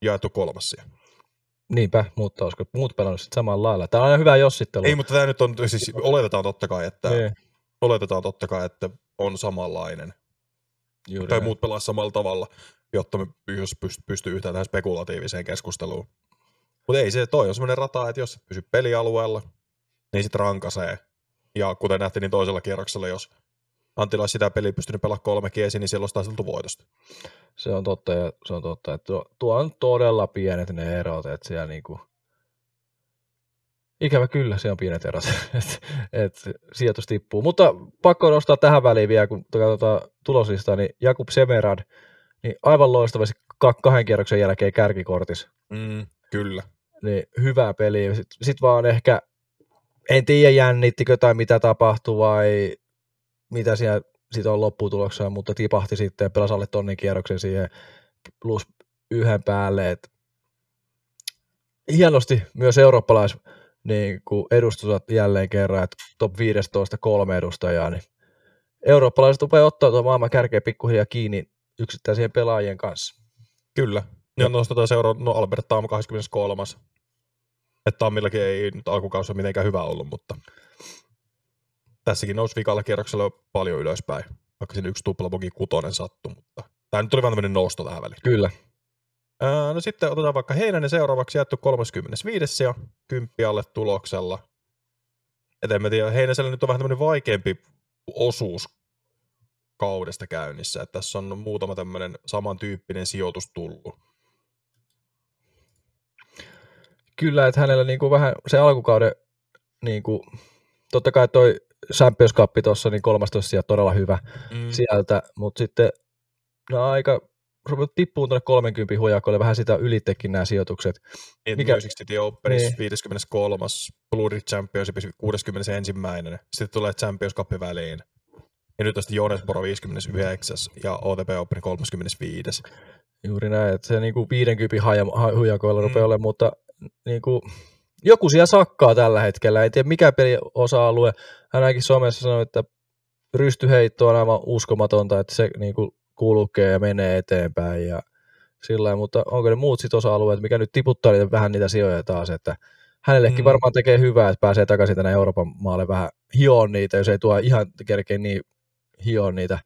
jaettu kolmas siellä. Niinpä, mutta olisiko muut pelannut sitten samalla lailla. Tämä on aina hyvä jossittelu. Ei, mutta tämä nyt on, siis oletetaan totta kai, että, Niin, oletetaan totta kai, että on samanlainen. juuri Tai näin. muut pelaa samalla tavalla, jotta me jos pyst- pystyy yhtään tähän spekulatiiviseen keskusteluun. Mutta ei se, toi on semmoinen rata, että jos et pysy pelialueella, niin sit rankasee. Ja kuten nähtiin, niin toisella kierroksella, jos Antila sitä peliä pystynyt pelaamaan kolme kiesi, niin silloin olisi taisteltu voitosta. Se on totta, ja se on totta, että tuo, tuo on todella pienet ne erot, että siellä niinku, ikävä kyllä, se on pienet erot, <laughs> että et sijoitus tippuu. Mutta pakko nostaa tähän väliin vielä, kun katsotaan tuloslistaa, niin Jakub Semerad, niin aivan loistavasti ka- kahden kierroksen jälkeen kärkikortis, Mm, kyllä. niin hyvää peliä. Sitten sit vaan ehkä, en tiedä jännittikö tai mitä tapahtui vai mitä siellä sit on lopputuloksena, mutta tipahti sitten, pelasi alle tonnin kierroksen siihen plus yhden päälle. Et hienosti myös eurooppalais niin kuin edustusat jälleen kerran, että top 15 kolme edustajaa, niin eurooppalaiset rupeaa ottaa tuon maailman kärkeä pikkuhiljaa kiinni yksittäisien pelaajien kanssa. Kyllä. Ja nostetaan seura, no Albert Taam 23. Että Tammillakin ei nyt alkukausi ole mitenkään hyvä ollut, mutta tässäkin nousi vikalla kierroksella jo paljon ylöspäin, vaikka siinä yksi tuplabogi kutonen sattui, mutta tämä nyt tuli vaan tämmöinen nosto tähän väliin. Kyllä. Ää, no sitten otetaan vaikka Heinänen seuraavaksi jätty 35. ja 10 alle tuloksella. Et en mä tiedä, Heinäsellä nyt on vähän tämmöinen vaikeampi osuus kaudesta käynnissä, että tässä on muutama tämmöinen samantyyppinen sijoitus tullut. Kyllä, että hänellä niinku vähän se alkukauden, niinku, totta kai toi Champions Cup tuossa, niin 13 sija todella hyvä Mm. sieltä, mutta sitten no aika ruvennut tippuun tuonne 30 hujakoille, vähän sitä ylittekin nämä sijoitukset. Niin, Mikä- Music City Openissa Niin. 53. Blue Ridge Championship 61. Sitten tulee Champions Cup väliin. Ja nyt on sitten Jonesboro 59. ja OTP Open 35. Juuri näin, että se niinku 50 haja, ha, hujakoilla Mm. rupeaa olemaan, mutta niinku, joku siellä sakkaa tällä hetkellä, ei tiedä mikä peli osa-alue. Hän ainakin somessa sanoi, että rystyheitto on aivan uskomatonta, että se niinku kulkee ja menee eteenpäin ja sillä mutta onko ne muut sit osa-alueet, mikä nyt tiputtaa niitä, vähän niitä sijoja taas, että hänellekin Mm. varmaan tekee hyvää, että pääsee takaisin tänne Euroopan maalle vähän hioon niitä, jos ei tuo ihan kerkeä niin hioon niitä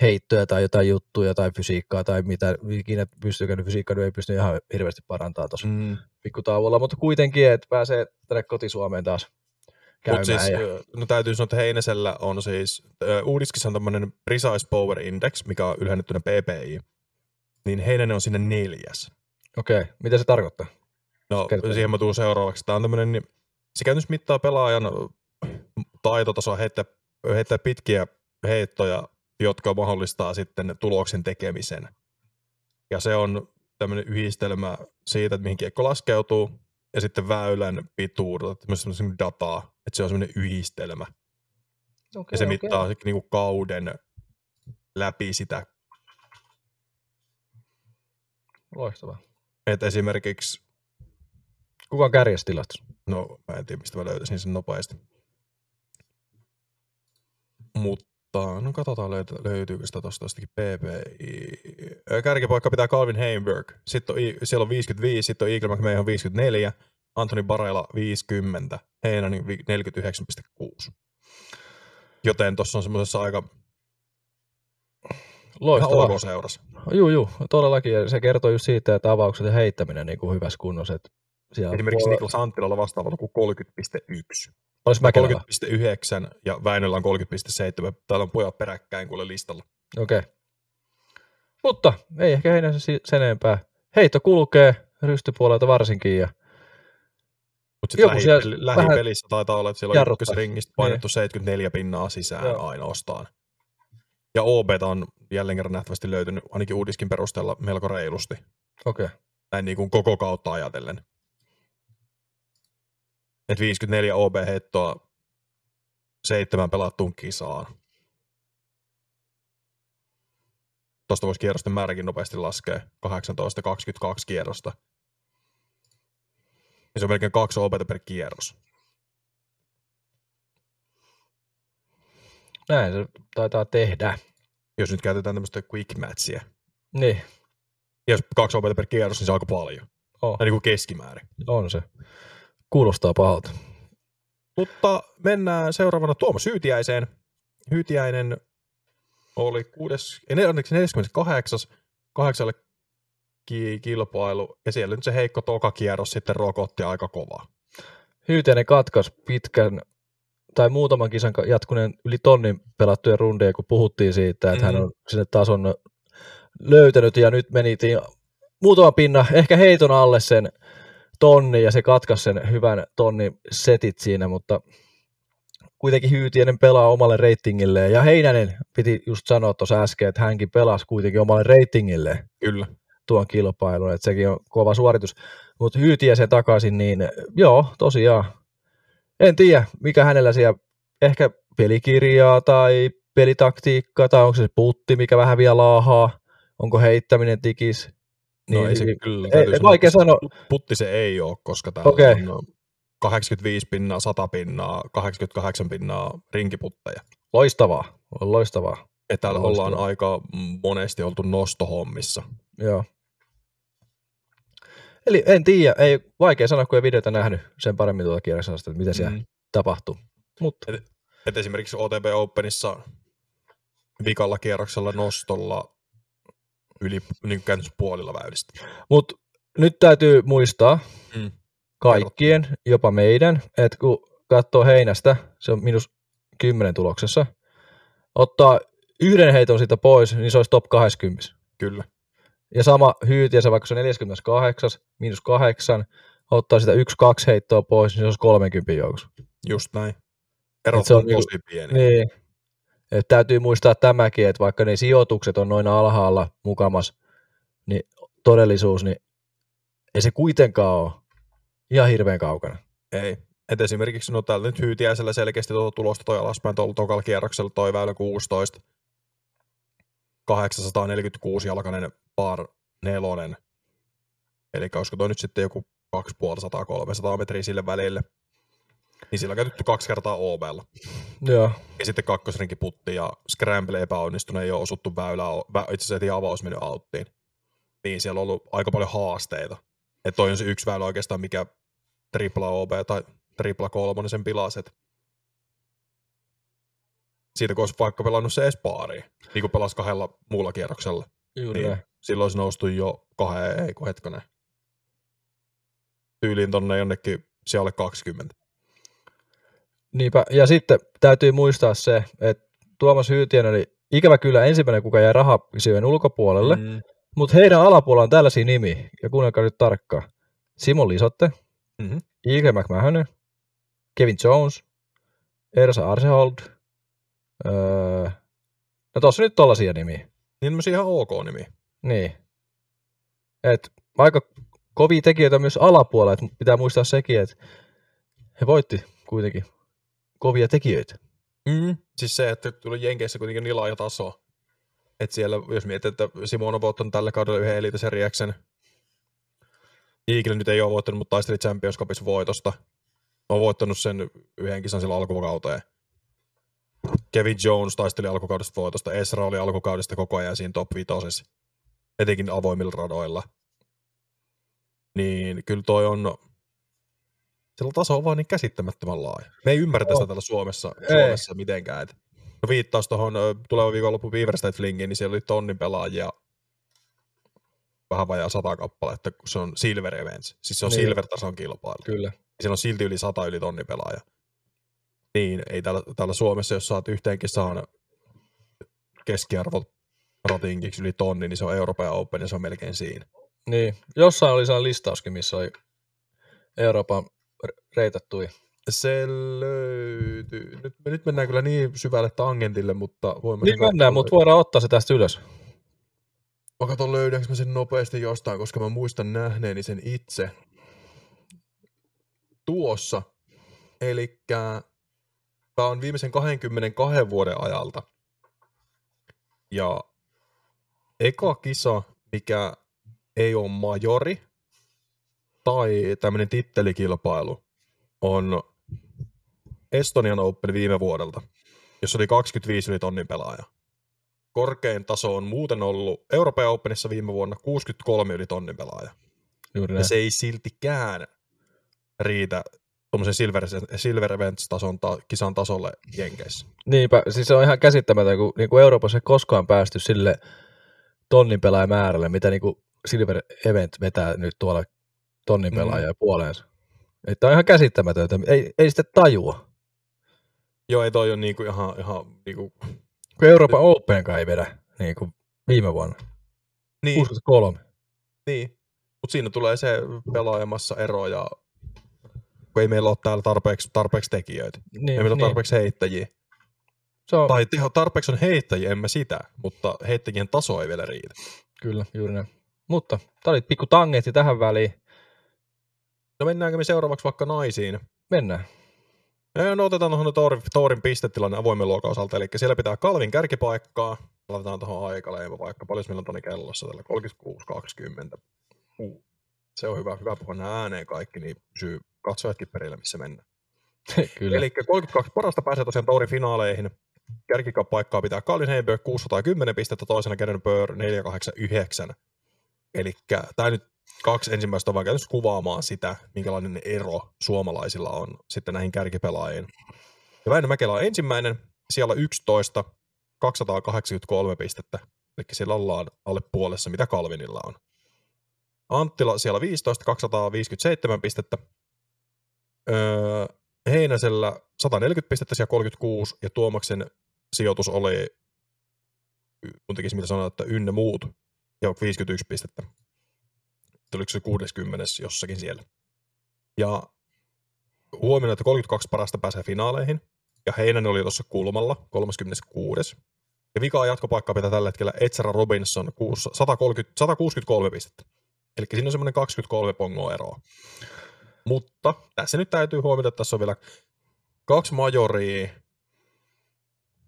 heittoja tai jotain juttuja tai fysiikkaa tai mitä ikinä pystyykö, niin fysiikka nyt ei pysty ihan hirveästi parantamaan tuossa Mm. pikkutauolla, mutta kuitenkin, että pääsee tänne kotisuomeen taas käymään. Mutta siis, ja, no täytyy sanoa, että Heinäsellä on siis, Uudiskissa on tämmöinen Precise Power Index, mikä on ylennettynä PPI, niin Heinänen on sinne neljäs. okei, mitä se tarkoittaa? No, Kertoo. siihen mä tuun seuraavaksi. Tämä on tämmöinen, niin se käytännössä mittaa pelaajan taitotasoa heittää, heittää pitkiä heittoja, jotka mahdollistaa sitten tuloksen tekemisen. Ja se on tämmöinen yhdistelmä siitä, että mihin kiekko laskeutuu, ja sitten väylän pituudelta, tämmöistä dataa, että se on semmoinen yhdistelmä. Okay, Ja se mittaa okay. niinku kauden läpi sitä. Loistavaa. Että esimerkiksi, Kuka on kärjestilastossa? no mä en tiedä mistä mä löytäisin sen nopeasti. Mutta, no katsotaan löytä, löytyykö sitä tosta tostakin PPI. Kärkipaikka pitää Calvin Heimberg. Sitten on, siellä on 55, sitten on Eagle McMahon 54, Anthony Barella 50, Heinänen vi- 49,6. Joten tuossa on semmoisessa aika Loistavaa. ok seurassa. Juu, juu, todellakin. Se kertoo just siitä, että avaukset ja heittäminen niin kuin hyvässä kunnossa. Että siellä Esimerkiksi voi- Niklas Anttilalla vastaava luku 30,1. Olisi Mäkelällä. 30,9 ja Väinöllä on 30,7. Täällä on pojat peräkkäin kuule listalla. Okei. Okay. Mutta ei ehkä si- sen enempää. Heitto kulkee rystypuolelta varsinkin ja Mutta sitten siellä lähipeli, vähän lähipelissä taitaa olla, että siellä on ykkösringistä painettu 74 pinnaa sisään Joo. ainoastaan. Ja OB on jälleen kerran nähtävästi löytynyt ainakin uudiskin perusteella melko reilusti. okei. Okay. Näin niin kuin koko kautta ajatellen. Että 54 OB-heittoa seitsemän pelattuun kisaan. Tuosta voisi kierrosten määräkin nopeasti laskea. 18-22 kierrosta. Ja se on melkein kaksi OB per kierros. Näin se taitaa tehdä. Jos nyt käytetään tämmöistä quick matchia. Niin, Ja jos kaksi OB per kierros, niin se on aika paljon. on, Tai niin kuin keskimäärin. on se. Kuulostaa pahalta. Mutta mennään seuraavana Tuomas Hyytiäiseen. Hyytiäinen oli kuudes, ei, ne- anteeksi, 48. kahdeksalle ki- kilpailu, ja siellä nyt se heikko toka kierros sitten rokotti aika kovaa. Hyytiäinen katkas pitkän tai muutaman kisan jatkuneen yli tonnin pelattujen rundeja, kun puhuttiin siitä, että mm. hän Mhm. on sinne tason löytänyt ja nyt menitiin muutama pinna, ehkä heiton alle sen tonni ja se katkas sen hyvän tonnin setit siinä, mutta kuitenkin Hyytiäinen pelaa omalle reitingilleen ja Heinänen piti just sanoa tuossa äsken, että hänkin pelasi kuitenkin omalle reitingilleen Kyllä. tuon kilpailun, että sekin on kova suoritus. Mutta Hyytiäisen takaisin, niin joo, tosiaan. En tiedä, mikä hänellä siellä, ehkä pelikirjaa tai pelitaktiikka, tai onko se putti, mikä vähän vielä laahaa, onko heittäminen tikis. No ei se kyllä. ei, ei, vaikea sanoa. put- Putti se ei ole, koska täällä Okei. on 85 pinnaa, 100 pinnaa, 88 pinnaa rinkiputteja. Loistavaa, on loistavaa. Ja täällä Loistavaa. ollaan aika monesti oltu nostohommissa. Joo. Eli en tiedä, ei vaikea sanoa, kun ei videota nähnyt sen paremmin tuota kierroksesta, että mitä siellä Mm. tapahtuu. Mutta Et esimerkiksi OTB Openissa vikalla kierroksella nostolla yli niin käytännössä puolilla väylistä. Mut nyt täytyy muistaa Mm. kaikkien, jopa meidän, että kun katsoo heinästä, se on minus 10 tuloksessa, ottaa yhden heiton siitä pois, niin se olisi top 20. Kyllä. Ja sama hyytiä, se vaikka se on 48, miinus 8, ottaa sitä yksi kaksi heittoa pois, niin se olisi 30 joukossa. Just näin. Se on, on niinku- tosi pieni. Niin. Et täytyy muistaa tämäkin, että vaikka ne sijoitukset on noin alhaalla mukamas, niin todellisuus, niin ei se kuitenkaan ole ihan hirveän kaukana. Ei. Et esimerkiksi no täällä nyt hyytiäisellä selkeästi tuota tulosta toi alaspäin tuolla tokalla kierroksella toi väylä 16. 846 jalkainen par nelonen. Eli olisiko toi nyt sitten joku 250-300 metriä sille välille. Niin sillä on käytetty kaksi kertaa OBlla. Joo, Ja sitten kakkosrinki putti ja scramble epäonnistunut, ei ole osuttu väylää, vä, itse asiassa heti avaus mennyt outtiin. Niin siellä on ollut aika paljon haasteita. Että toi on se yksi väylä oikeastaan, mikä tripla OB tai tripla kolmonen sen pilas, että siitä kun olisi vaikka pelannut se espaariin, niin kuin pelasi kahdella muulla kierroksella, juuri niin näin. silloin olisi noustu jo kahden, ei kun hetkonen, tyyliin tonne jonnekin siellä 20. Niinpä. Ja sitten täytyy muistaa se, että Tuomas Hyytiäinen oli ikävä kyllä ensimmäinen, kuka jäi rahapisiojen ulkopuolelle, mm. Mutta heidän alapuolella on tällaisia nimiä, ja kuunnelkaa nyt tarkkaan. Simon Lisotte, mm-hmm. McMahon, Kevin Jones, Ersa Arsehold. Öö, no tossa nyt tollasia nimiä. Niin tämmöisiä ihan ok nimi. Niin. Et aika kovia tekijöitä myös alapuolella, että pitää muistaa sekin, että he voitti kuitenkin kovia tekijöitä. Mm. Siis se, että tuli Jenkeissä kuitenkin niin laaja taso. Että siellä, jos mietit, että Simon on voittanut tällä kaudella yhden elitaseriäksen. Eagle nyt ei ole voittanut, mutta taisteli Champions Cupissa voitosta. On voittanut sen yhden kisan silloin alkukauteen. Kevin Jones taisteli alkukaudesta voitosta. Esra oli alkukaudesta koko ajan siinä top 5. Etenkin avoimilla radoilla. Niin kyllä toi on... Sillä taso on vaan niin käsittämättömän laaja. Me ei ymmärretä sitä täällä Suomessa, Ei. Suomessa mitenkään. Et no viittaus tuohon tulevan viikonloppu Beaver State Flingiin, niin siellä oli tonnin pelaajia vähän vajaa sata kappaletta, kun se on Silver Events. Siis se on Niin. Silver-tason kilpailu. Kyllä. Siellä on silti yli sata yli tonni pelaaja. Niin, ei täällä, täällä Suomessa, jos saat yhteenkin saan keskiarvo ratingiksi yli tonni, niin se on Euroopan Open ja se on melkein siinä. Niin. Jossain oli sellainen listauskin, missä oli Euroopan r- reitattuja. Se löytyy. Nyt, nyt mennään kyllä niin syvälle tangentille, mutta voimme Niin mennään, mutta voidaan ottaa se tästä ylös. Mä katson löydänkö mä sen nopeasti jostain, koska mä muistan nähneeni sen itse. Tuossa Eli tämä on viimeisen 22 vuoden ajalta. Ja eka kisa, mikä ei ole majori tai tämmöinen tittelikilpailu, on Estonian Open viime vuodelta, jossa oli 25 yli tonnin pelaaja. Korkein taso on muuten ollut Euroopan Openissa viime vuonna 63 yli tonnin pelaaja. Juuri Ja se ei siltikään riitä tuommoisen Silver, Silver Events-tason ta, kisan tasolle Jenkeissä. Niinpä, siis se on ihan käsittämätön, kun niin kuin Euroopassa ei koskaan päästy sille tonnin pelaajamäärälle, mitä niin kuin Silver Event vetää nyt tuolla tonnin Mm. pelaajaa puoleensa. Että on ihan käsittämätöntä, ei, ei sitä tajua. Joo, ei toi ole niinku ihan, ihan niinku, Kun Euroopan Openkaan ei vedä niin kuin viime vuonna. niin, 63. niin. Mutta siinä tulee se pelaajamassa ero ja kun ei meillä ole täällä tarpeeksi, tarpeeksi tekijöitä. Niin, ei meillä ole niin. tarpeeksi heittäjiä. Se on, Tai teho, tarpeeksi on heittäjiä, emme sitä, mutta heittäjien taso ei vielä riitä. Kyllä, juuri näin. Mutta tämä oli pikku tangetti tähän väliin. No mennäänkö me seuraavaksi vaikka naisiin? Mennään. Ja no otetaan tuohon Toorin, Toorin pistetilanne avoimen luokan osalta, eli siellä pitää Kalvin kärkipaikkaa. Laitetaan tuohon aikaleima vaikka, paljon meillä on tuonne kellossa tällä 36-20. Uh. Se on hyvä, hyvä puhua nämä ääneen kaikki, niin pysyy katsojatkin perillä, missä mennään. <laughs> Kyllä. Eli 32 parasta pääsee tosiaan Tourin finaaleihin. Kärkikapaikkaa pitää Kalin Heiberg 610 pistettä, toisena Keren Böhr 489. Eli tämä nyt kaksi ensimmäistä on vaan käytössä kuvaamaan sitä, minkälainen ero suomalaisilla on sitten näihin kärkipelaajiin. Ja Väinö Mäkelä on ensimmäinen, siellä 11, 283 pistettä, eli siellä ollaan alle puolessa, mitä Kalvinilla on. Anttila siellä 15, 257 pistettä. Öö, Heinäsellä 140 pistettä siellä 36, ja Tuomaksen sijoitus oli, mun tekisi mitä sanoa, että ynnä muut, ja 51 pistettä. Oliko se 60 jossakin siellä. Ja huomioon, että 32 parasta pääsee finaaleihin, ja Heinänen oli tuossa kulmalla 36. Ja vikaa jatkopaikkaa pitää tällä hetkellä Etsera Robinson 6, 130, 163 pistettä. Eli siinä on semmoinen 23 pongoa eroa. Mutta tässä nyt täytyy huomioida, että tässä on vielä kaksi majoria,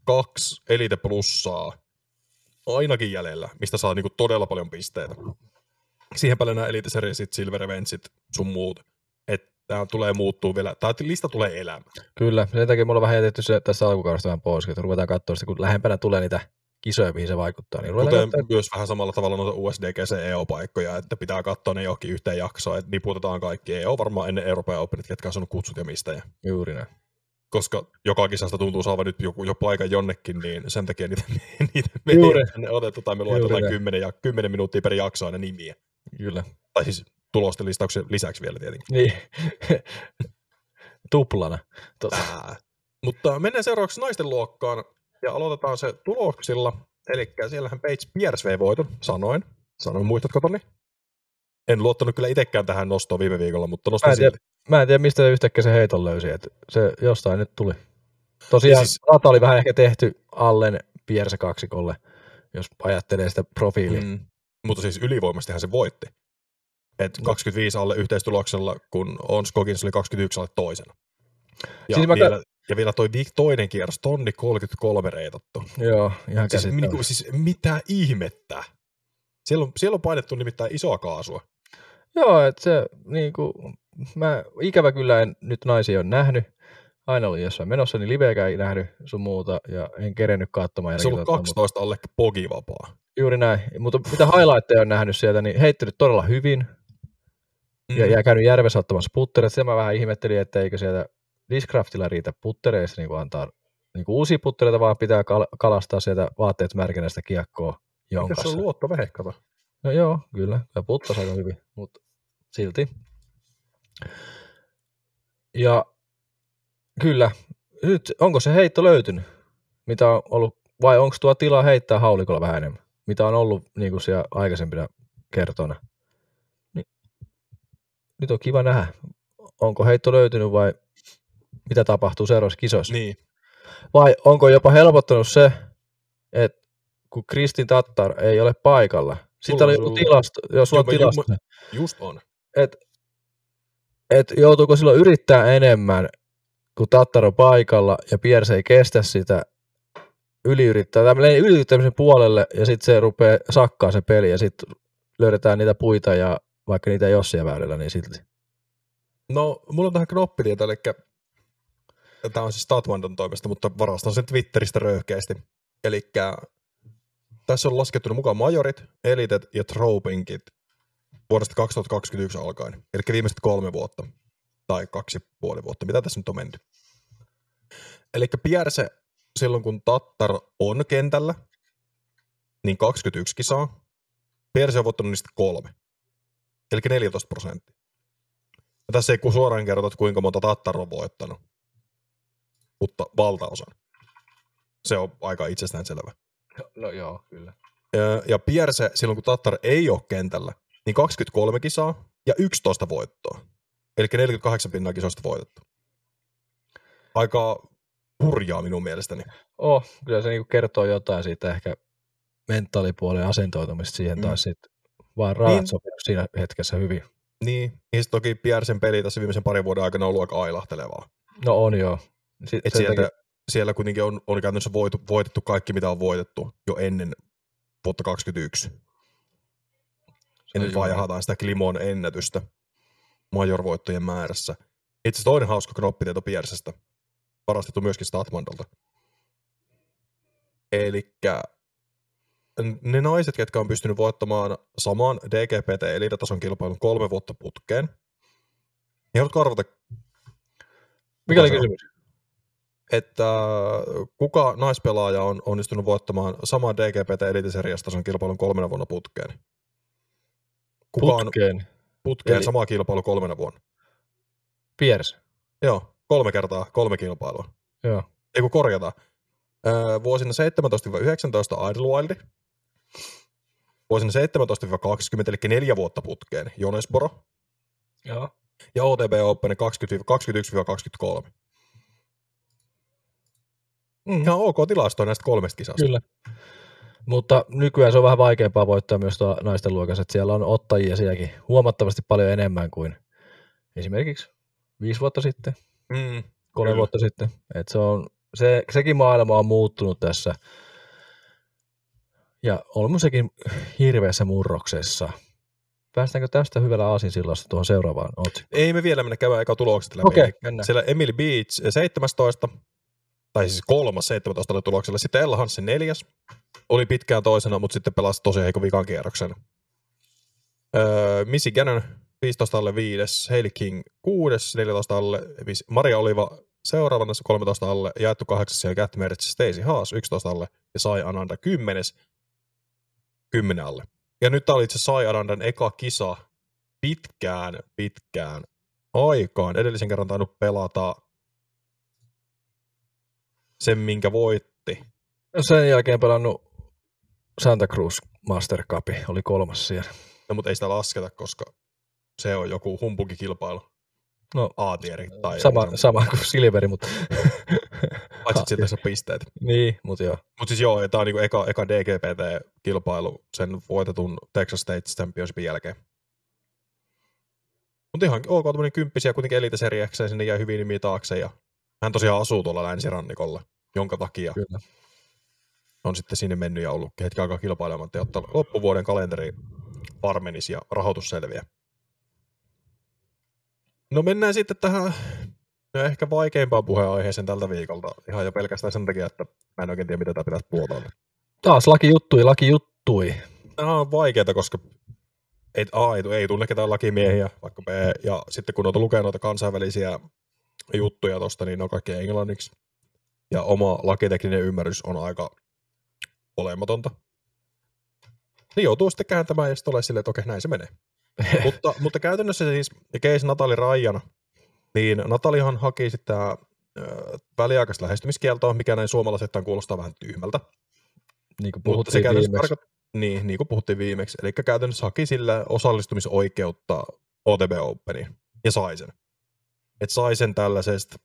kaksi elite plussaa ainakin jäljellä, mistä saa niinku todella paljon pisteitä. Siihen päälle nämä elite seriesit, silver eventsit, sun muut. Että tämä tulee muuttuu vielä, tai lista tulee elämään. Kyllä, sen takia mulla on vähän jätetty se tässä alkukaudesta vähän pois, että ruvetaan katsoa sitä, kun lähempänä tulee niitä kisoja, mihin se vaikuttaa. Niin Kuten katsoa, myös vähän samalla tavalla noita USDGC EO-paikkoja, että pitää katsoa ne johonkin yhteen jaksoon, että niputetaan kaikki EO varmaan ennen Euroopan Openit, ketkä on saanut kutsut ja mistä. Ja juuri näin. koska joka kisasta tuntuu saavan nyt joku, jo paikan jonnekin, niin sen takia niitä, <laughs> niitä me tänne otettu, tai me luetellaan näin. 10, ja, 10 minuuttia per jakso aina nimiä. Kyllä. Tai siis tulosten listauksen lisäksi vielä tietenkin. Niin. Tuplana. Tota. Mutta mennään seuraavaksi naisten luokkaan, ja aloitetaan se tuloksilla. Eli siellähän Paige Pierce vei voiton, sanoin. Sanoin, muistatko Toni? En luottanut kyllä itsekään tähän nostoon viime viikolla, mutta Mä nostin en tiedä. silti. mä en tiedä, mistä yhtäkkiä se heiton löysi, että se jostain nyt tuli. Tosiaan Ja siis, siis- rata oli vähän ehkä tehty Allen Pierce kaksikolle, jos ajattelee sitä profiilia. Mm. Mutta siis ylivoimastihan se voitti. Et 25 alle yhteistuloksella, kun On Skogins oli 21 alle toisena. Ja, Siis mä vielä, ja vielä toi toinen kierros, tonni 33 reitattu. Joo, ihan Siis, niinku, siis mitä ihmettä? Siellä on, siellä on painettu nimittäin isoa kaasua. Joo, että se niinku, mä ikävä kyllä en nyt naisia ole nähnyt. Aina oli jossain menossa, niin liveäkään ei nähnyt sun muuta, ja en kerennyt katsomaan. Se on ollut jälkikäteen, mutta 12 alle pogivapaa. Juuri näin. Mutta mitä highlightteja on nähnyt sieltä, niin heittänyt todella hyvin, Mm. ja, ja käynyt järvessä ottamassa puttereita. Sitä mä vähän ihmettelin, että eikö sieltä Discraftilla riitä puttereissa niin antaa niin uusia puttereita, vaan pitää kal- kalastaa sieltä vaatteet märkänästä kiekkoa Mikä se jonkassa. on luottovehe, kato. No joo, kyllä. Ja puttas aika hyvin, mutta silti. Ja kyllä, nyt onko se heitto löytynyt, mitä on ollut, vai onko tuo tilaa heittää haulikolla vähän enemmän, mitä on ollut niin kuin siellä aikaisempina kertoina. Niin, nyt on kiva nähdä, onko heitto löytynyt vai mitä tapahtuu seuraavassa kisoissa. Niin. Vai onko jopa helpottanut se, että kun Kristin Tattar ei ole paikalla. Sitten oli joku tilasto, jos on tilasto, Just on. että et joutuuko silloin yrittää enemmän kun Tattar on paikalla ja Piers ei kestä sitä yliyrittää, tai menee yliyrittämisen puolelle ja sitten se rupeaa sakkaa se peli ja sitten löydetään niitä puita ja vaikka niitä ei ole siellä väylillä, niin silti. No, mulla on tähän knoppitieto, eli tämä on siis Statmandon toimesta, mutta varastan sen Twitteristä röyhkeästi. Eli tässä on laskettu mukaan majorit, elitet ja tropinkit vuodesta 2021 alkaen. Eli viimeiset kolme vuotta tai kaksi puoli vuotta, mitä tässä nyt on mennyt. Eli Pierse silloin, kun Tattar on kentällä, niin 21 kisaa. Pierse on voittanut niistä kolme. Eli 14 prosenttia. Ja tässä ei suoraan kerrota, kuinka monta Tattar on voittanut, mutta valtaosan. Se on aika itsestäänselvä. No joo, kyllä. Ja, ja Pierse, silloin kun Tattar ei ole kentällä, niin 23 kisaa ja 11 voittoa. Eli 48 pinnaa kisoista voitettu. Aika hurjaa minun mielestäni. Oh, kyllä se niinku kertoo jotain siitä ehkä mentaalipuolen asentoitumista siihen, mm. tai sitten vaan raat niin. siinä hetkessä hyvin. Niin, niin toki Piersen peli tässä viimeisen parin vuoden aikana on ollut aika ailahtelevaa. No on joo. Si- Et sieltä, takia... siellä kuitenkin on, on käytännössä voitu, voitettu kaikki, mitä on voitettu jo ennen vuotta 2021. Ja nyt vaan jahataan sitä Klimon ennätystä majorvoittojen määrässä. Itse asiassa toinen hauska knoppitieto Piersestä, varastettu myöskin Statmandolta. Eli ne naiset, jotka on pystynyt voittamaan saman DGPT elitatason kilpailun kolme vuotta putkeen, niin haluatko arvata? Mikä oli kysymys? Että kuka naispelaaja on onnistunut voittamaan saman DGPT elitiseriastason kilpailun kolmena vuonna putkeen? Kuka putkeen? On putkeen Eli... samaa kilpailu kolmena vuonna. Piers. Joo, kolme kertaa, kolme kilpailua. Joo. Ei kun korjata. Öö, vuosina 17-19 Idlewild. Vuosina 17-20, eli neljä vuotta putkeen, Jonesboro. Joo. Ja OTB Open 20-21-23. Mm. Ihan ok tilasto näistä kolmesta kisasta. Kyllä. Mutta nykyään se on vähän vaikeampaa voittaa myös tuo naisten luokassa, että siellä on ottajia sielläkin huomattavasti paljon enemmän kuin esimerkiksi viisi vuotta sitten, mm, kolme kyllä. vuotta sitten. Et se on, se, sekin maailma on muuttunut tässä ja olemme sekin hirveässä murroksessa. Päästäänkö tästä hyvällä aasinsillasta tuohon seuraavaan otsikkoon? Ei me vielä mennä käymään aika tulokset läpi. Okay, Siellä Emily Beach 17, tai siis kolmas 17 oli tuloksella. Sitten Ella Hansen neljäs, oli pitkään toisena, mutta sitten pelasi tosi heikon vikan kierroksen. Öö, Missy Gannon 15 alle 5, Hailey King 6, 14 alle, Maria Oliva seuraavana 13 alle, jaettu 8 siellä Cat Mertz, Stacey Haas 11 alle ja Sai Ananda 10, 10 alle. Ja nyt tämä oli itse Sai Anandan eka kisa pitkään, pitkään aikaan. Edellisen kerran tainnut pelata sen, minkä voitti. Sen jälkeen pelannut Santa Cruz Master Cup, oli kolmas siellä. No, mutta ei sitä lasketa, koska se on joku humpukikilpailu. No, A-tieri. Tai sama, sama kuin Silveri, mutta... Paitsi siltä se pisteet. Niin, mutta joo. Mutta siis joo, tämä on niinku eka, eka DGPT-kilpailu sen voitetun Texas State Championshipin jälkeen. Mutta ihan ok, tämmöinen kymppisiä kuitenkin eliteseriäkseen sinne jäi hyvin nimiä taakse ja hän tosiaan asuu tuolla länsirannikolla, jonka takia Kyllä on sitten sinne mennyt ja ollut hetken aikaa kilpailematta, jotta loppuvuoden kalenteri varmenisi ja rahoitus selviää. No mennään sitten tähän no ehkä vaikeimpaan puheenaiheeseen tältä viikolta. Ihan jo pelkästään sen takia, että mä en oikein tiedä, mitä tämä pitäisi puolta. Taas laki juttui, laki juttui. Tämä on vaikeaa, koska ei, A, ei, ei tunne ketään lakimiehiä, vaikka B, ja sitten kun olet lukenut noita kansainvälisiä juttuja tuosta, niin ne on kaikki englanniksi. Ja oma lakitekninen ymmärrys on aika olematonta. Niin joutuu sitten kääntämään ja sitten tulee silleen, että okei, näin se menee. <laughs> mutta, mutta käytännössä siis case Natali Rajana, niin Natalihan haki sitten tämä väliaikaista lähestymiskieltoa, mikä näin suomalaisettaan kuulostaa vähän tyhmältä. Niin kuin puhuttiin viimeksi. Tarko- niin, niin kuin puhuttiin viimeksi. Eli käytännössä haki sille osallistumisoikeutta OTB Openiin ja sai sen. Että sai sen tällaisesta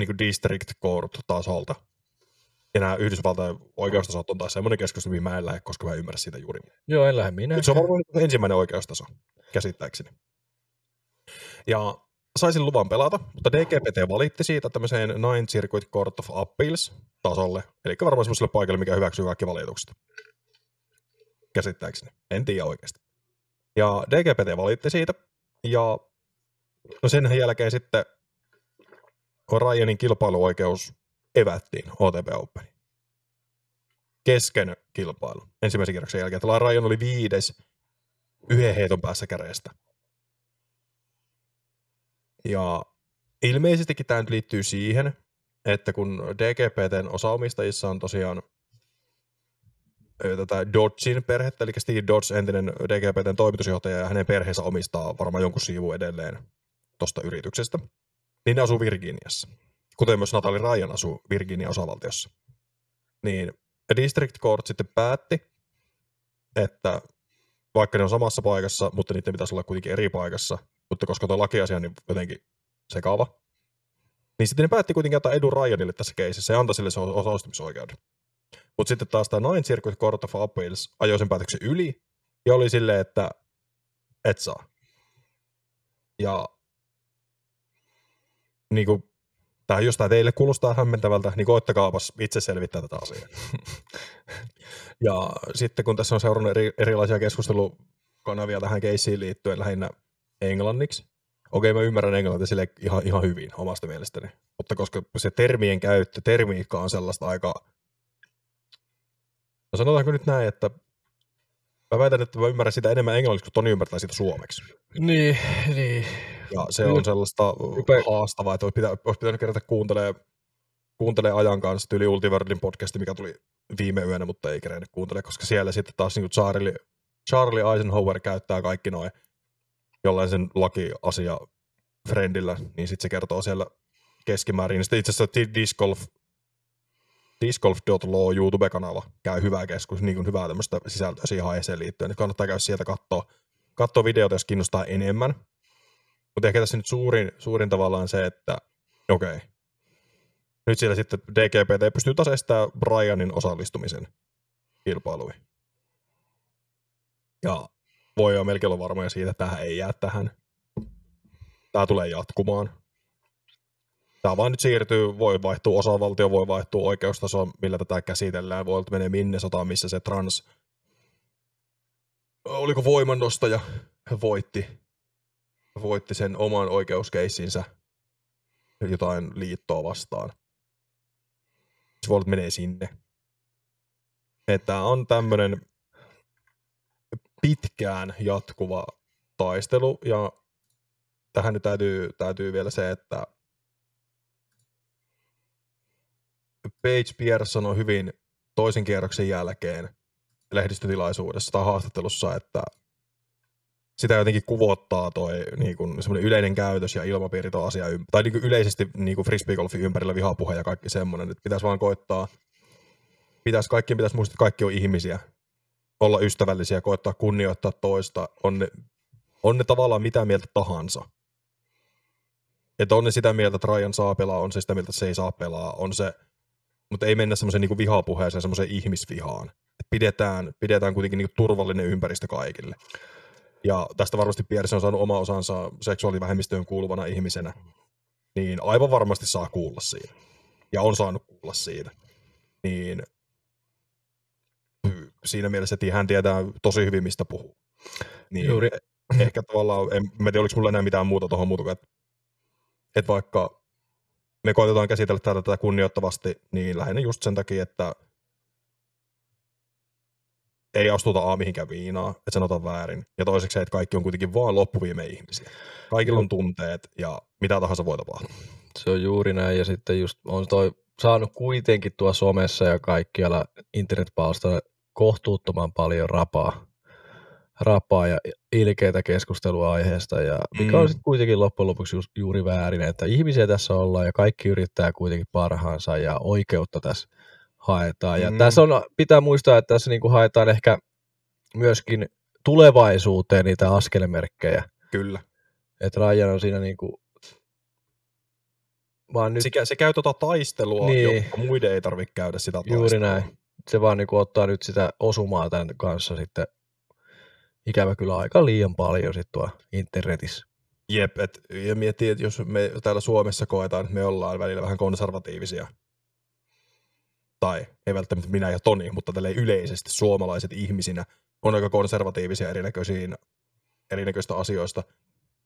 niin kuin District Court-tasolta ja nämä Yhdysvaltain oikeustasot on taas semmoinen keskustelu, mihin mä en lähde, koska mä en ymmärrä siitä juuri. Joo, en lähde minä. Se on varmaan ensimmäinen oikeustaso, käsittääkseni. Ja saisin luvan pelata, mutta DGPT valitti siitä tämmöiseen Nine Circuit Court of Appeals tasolle, eli varmaan semmoiselle paikalle, mikä hyväksyy kaikki valitukset. Käsittääkseni. En tiedä oikeasti. Ja DGPT valitti siitä, ja no sen jälkeen sitten Ryanin kilpailuoikeus evättiin OTP Open. Kesken kilpailu. Ensimmäisen kierroksen jälkeen. Tällä Ryan oli viides yhden heiton päässä käreestä. Ja ilmeisestikin tämä nyt liittyy siihen, että kun DGPTn osaomistajissa on tosiaan tätä Dodgein perhettä, eli Steve Dodge, entinen DGPTn toimitusjohtaja, ja hänen perheensä omistaa varmaan jonkun sivun edelleen tuosta yrityksestä, niin ne asuu Virginiassa. Kuten myös Natalie Ryan asuu Virginia osavaltiossa. Niin District Court sitten päätti, että vaikka ne on samassa paikassa, mutta niiden pitäisi olla kuitenkin eri paikassa, mutta koska tuo lakiasia on niin jotenkin sekava, niin sitten ne päätti kuitenkin antaa edun Ryanille tässä keisissä ja antoi sille se osallistumisoikeuden. Mutta sitten taas tämä Nine Circuit Court of Appeals ajoi sen päätöksen yli ja oli silleen, että et saa. Ja niin kuin, tai jos tämä teille kuulostaa hämmentävältä, niin koittakaapas itse selvittää tätä asiaa. <laughs> ja sitten kun tässä on seurannut eri, erilaisia keskustelukanavia tähän keissiin liittyen lähinnä englanniksi, okei mä ymmärrän englantia sille ihan, ihan hyvin omasta mielestäni, mutta koska se termien käyttö, termiikka on sellaista aika, no sanotaanko nyt näin, että mä väitän, että mä ymmärrän sitä enemmän englanniksi, kuin Toni ymmärtää sitä suomeksi. Niin, niin. Ja se on sellaista Hype. haastavaa, että olisi, pitä, olisi pitänyt kerätä kuuntelemaan kuuntelee ajan kanssa tyyli Ultiverlin podcasti, mikä tuli viime yönä, mutta ei kerennyt kuuntele, koska siellä sitten taas niin Charlie, Charlie Eisenhower käyttää kaikki noin jollain lakiasia friendillä, niin sitten se kertoo siellä keskimäärin. Niin sitten itse asiassa Disc Golf, discgolf.law YouTube-kanava käy hyvää keskus, niin kuin hyvää tämmöistä sisältöä siihen aiheeseen liittyen. Niin kannattaa käydä sieltä katsoa, katsoa videota, jos kiinnostaa enemmän. Mutta ehkä tässä nyt suurin, suurin tavallaan se, että okei, okay. nyt siellä sitten DGPT pystyy taas estämään Brianin osallistumisen kilpailuihin. Ja voi olla melkein olla varmoja siitä, että tähän ei jää tähän. Tämä tulee jatkumaan. Tämä vaan nyt siirtyy, voi vaihtua osavaltio, voi vaihtua oikeustaso, millä tätä käsitellään. Voi menee minne sotaan, missä se trans... Oliko voimannostaja voitti, voitti sen oman oikeuskeissinsä jotain liittoa vastaan. Olla, menee sinne. Että on tämmöinen pitkään jatkuva taistelu, ja tähän nyt täytyy, täytyy vielä se, että Page Pierson on hyvin toisen kierroksen jälkeen lehdistötilaisuudessa tai haastattelussa, että sitä jotenkin kuvottaa toi niin semmoinen yleinen käytös ja ilmapiiri tuo asia, tai niin kuin yleisesti niin kuin frisbeegolfin ympärillä vihapuhe ja kaikki semmoinen, että pitäisi vaan koittaa, pitäisi, kaikkien pitäisi muistaa, että kaikki on ihmisiä, olla ystävällisiä, koittaa kunnioittaa toista, on ne, on ne tavallaan mitä mieltä tahansa. Että on ne sitä mieltä, että Ryan saa pelaa, on se sitä mieltä, että se ei saa pelaa, on se, mutta ei mennä semmoiseen niin vihapuheeseen, semmoiseen ihmisvihaan. Et pidetään, pidetään kuitenkin niin turvallinen ympäristö kaikille. Ja tästä varmasti Pierce on saanut oma osansa seksuaalivähemmistöön kuuluvana ihmisenä. Niin aivan varmasti saa kuulla siitä. Ja on saanut kuulla siitä. Niin siinä mielessä, että hän tietää tosi hyvin, mistä puhuu. Niin Juuri. Ehkä tavallaan, en mä tiedä, oliko mulla enää mitään muuta tuohon muuta, että, että vaikka me koitetaan käsitellä tätä, tätä kunnioittavasti, niin lähinnä just sen takia, että ei astuta A mihinkään viinaa, että sanotaan väärin. Ja toiseksi se, että kaikki on kuitenkin vaan loppuviime ihmisiä. Kaikilla on tunteet ja mitä tahansa voi tapahtua. Se on juuri näin ja sitten just on toi saanut kuitenkin tuo somessa ja kaikkialla internetpalstoilla kohtuuttoman paljon rapaa, rapaa ja ilkeitä keskustelua aiheesta, ja mikä mm. on sitten kuitenkin loppujen lopuksi just, juuri väärin, että ihmisiä tässä ollaan ja kaikki yrittää kuitenkin parhaansa ja oikeutta tässä haetaan. Ja mm. tässä on, pitää muistaa, että tässä niinku haetaan ehkä myöskin tulevaisuuteen niitä askelmerkkejä. Kyllä. Että Ryan on siinä niinku vaan nyt... Se, se käy tota taistelua, niin. jotta muiden ei tarvitse käydä sitä taistelua. Juuri näin se vaan niin ottaa nyt sitä osumaa tämän kanssa sitten ikävä kyllä aika liian paljon sitten tuo internetissä. Jep, et, ja miettii, että jos me täällä Suomessa koetaan, että me ollaan välillä vähän konservatiivisia, tai ei välttämättä minä ja Toni, mutta tälle yleisesti suomalaiset ihmisinä on aika konservatiivisia erinäköisiin, erinäköistä asioista,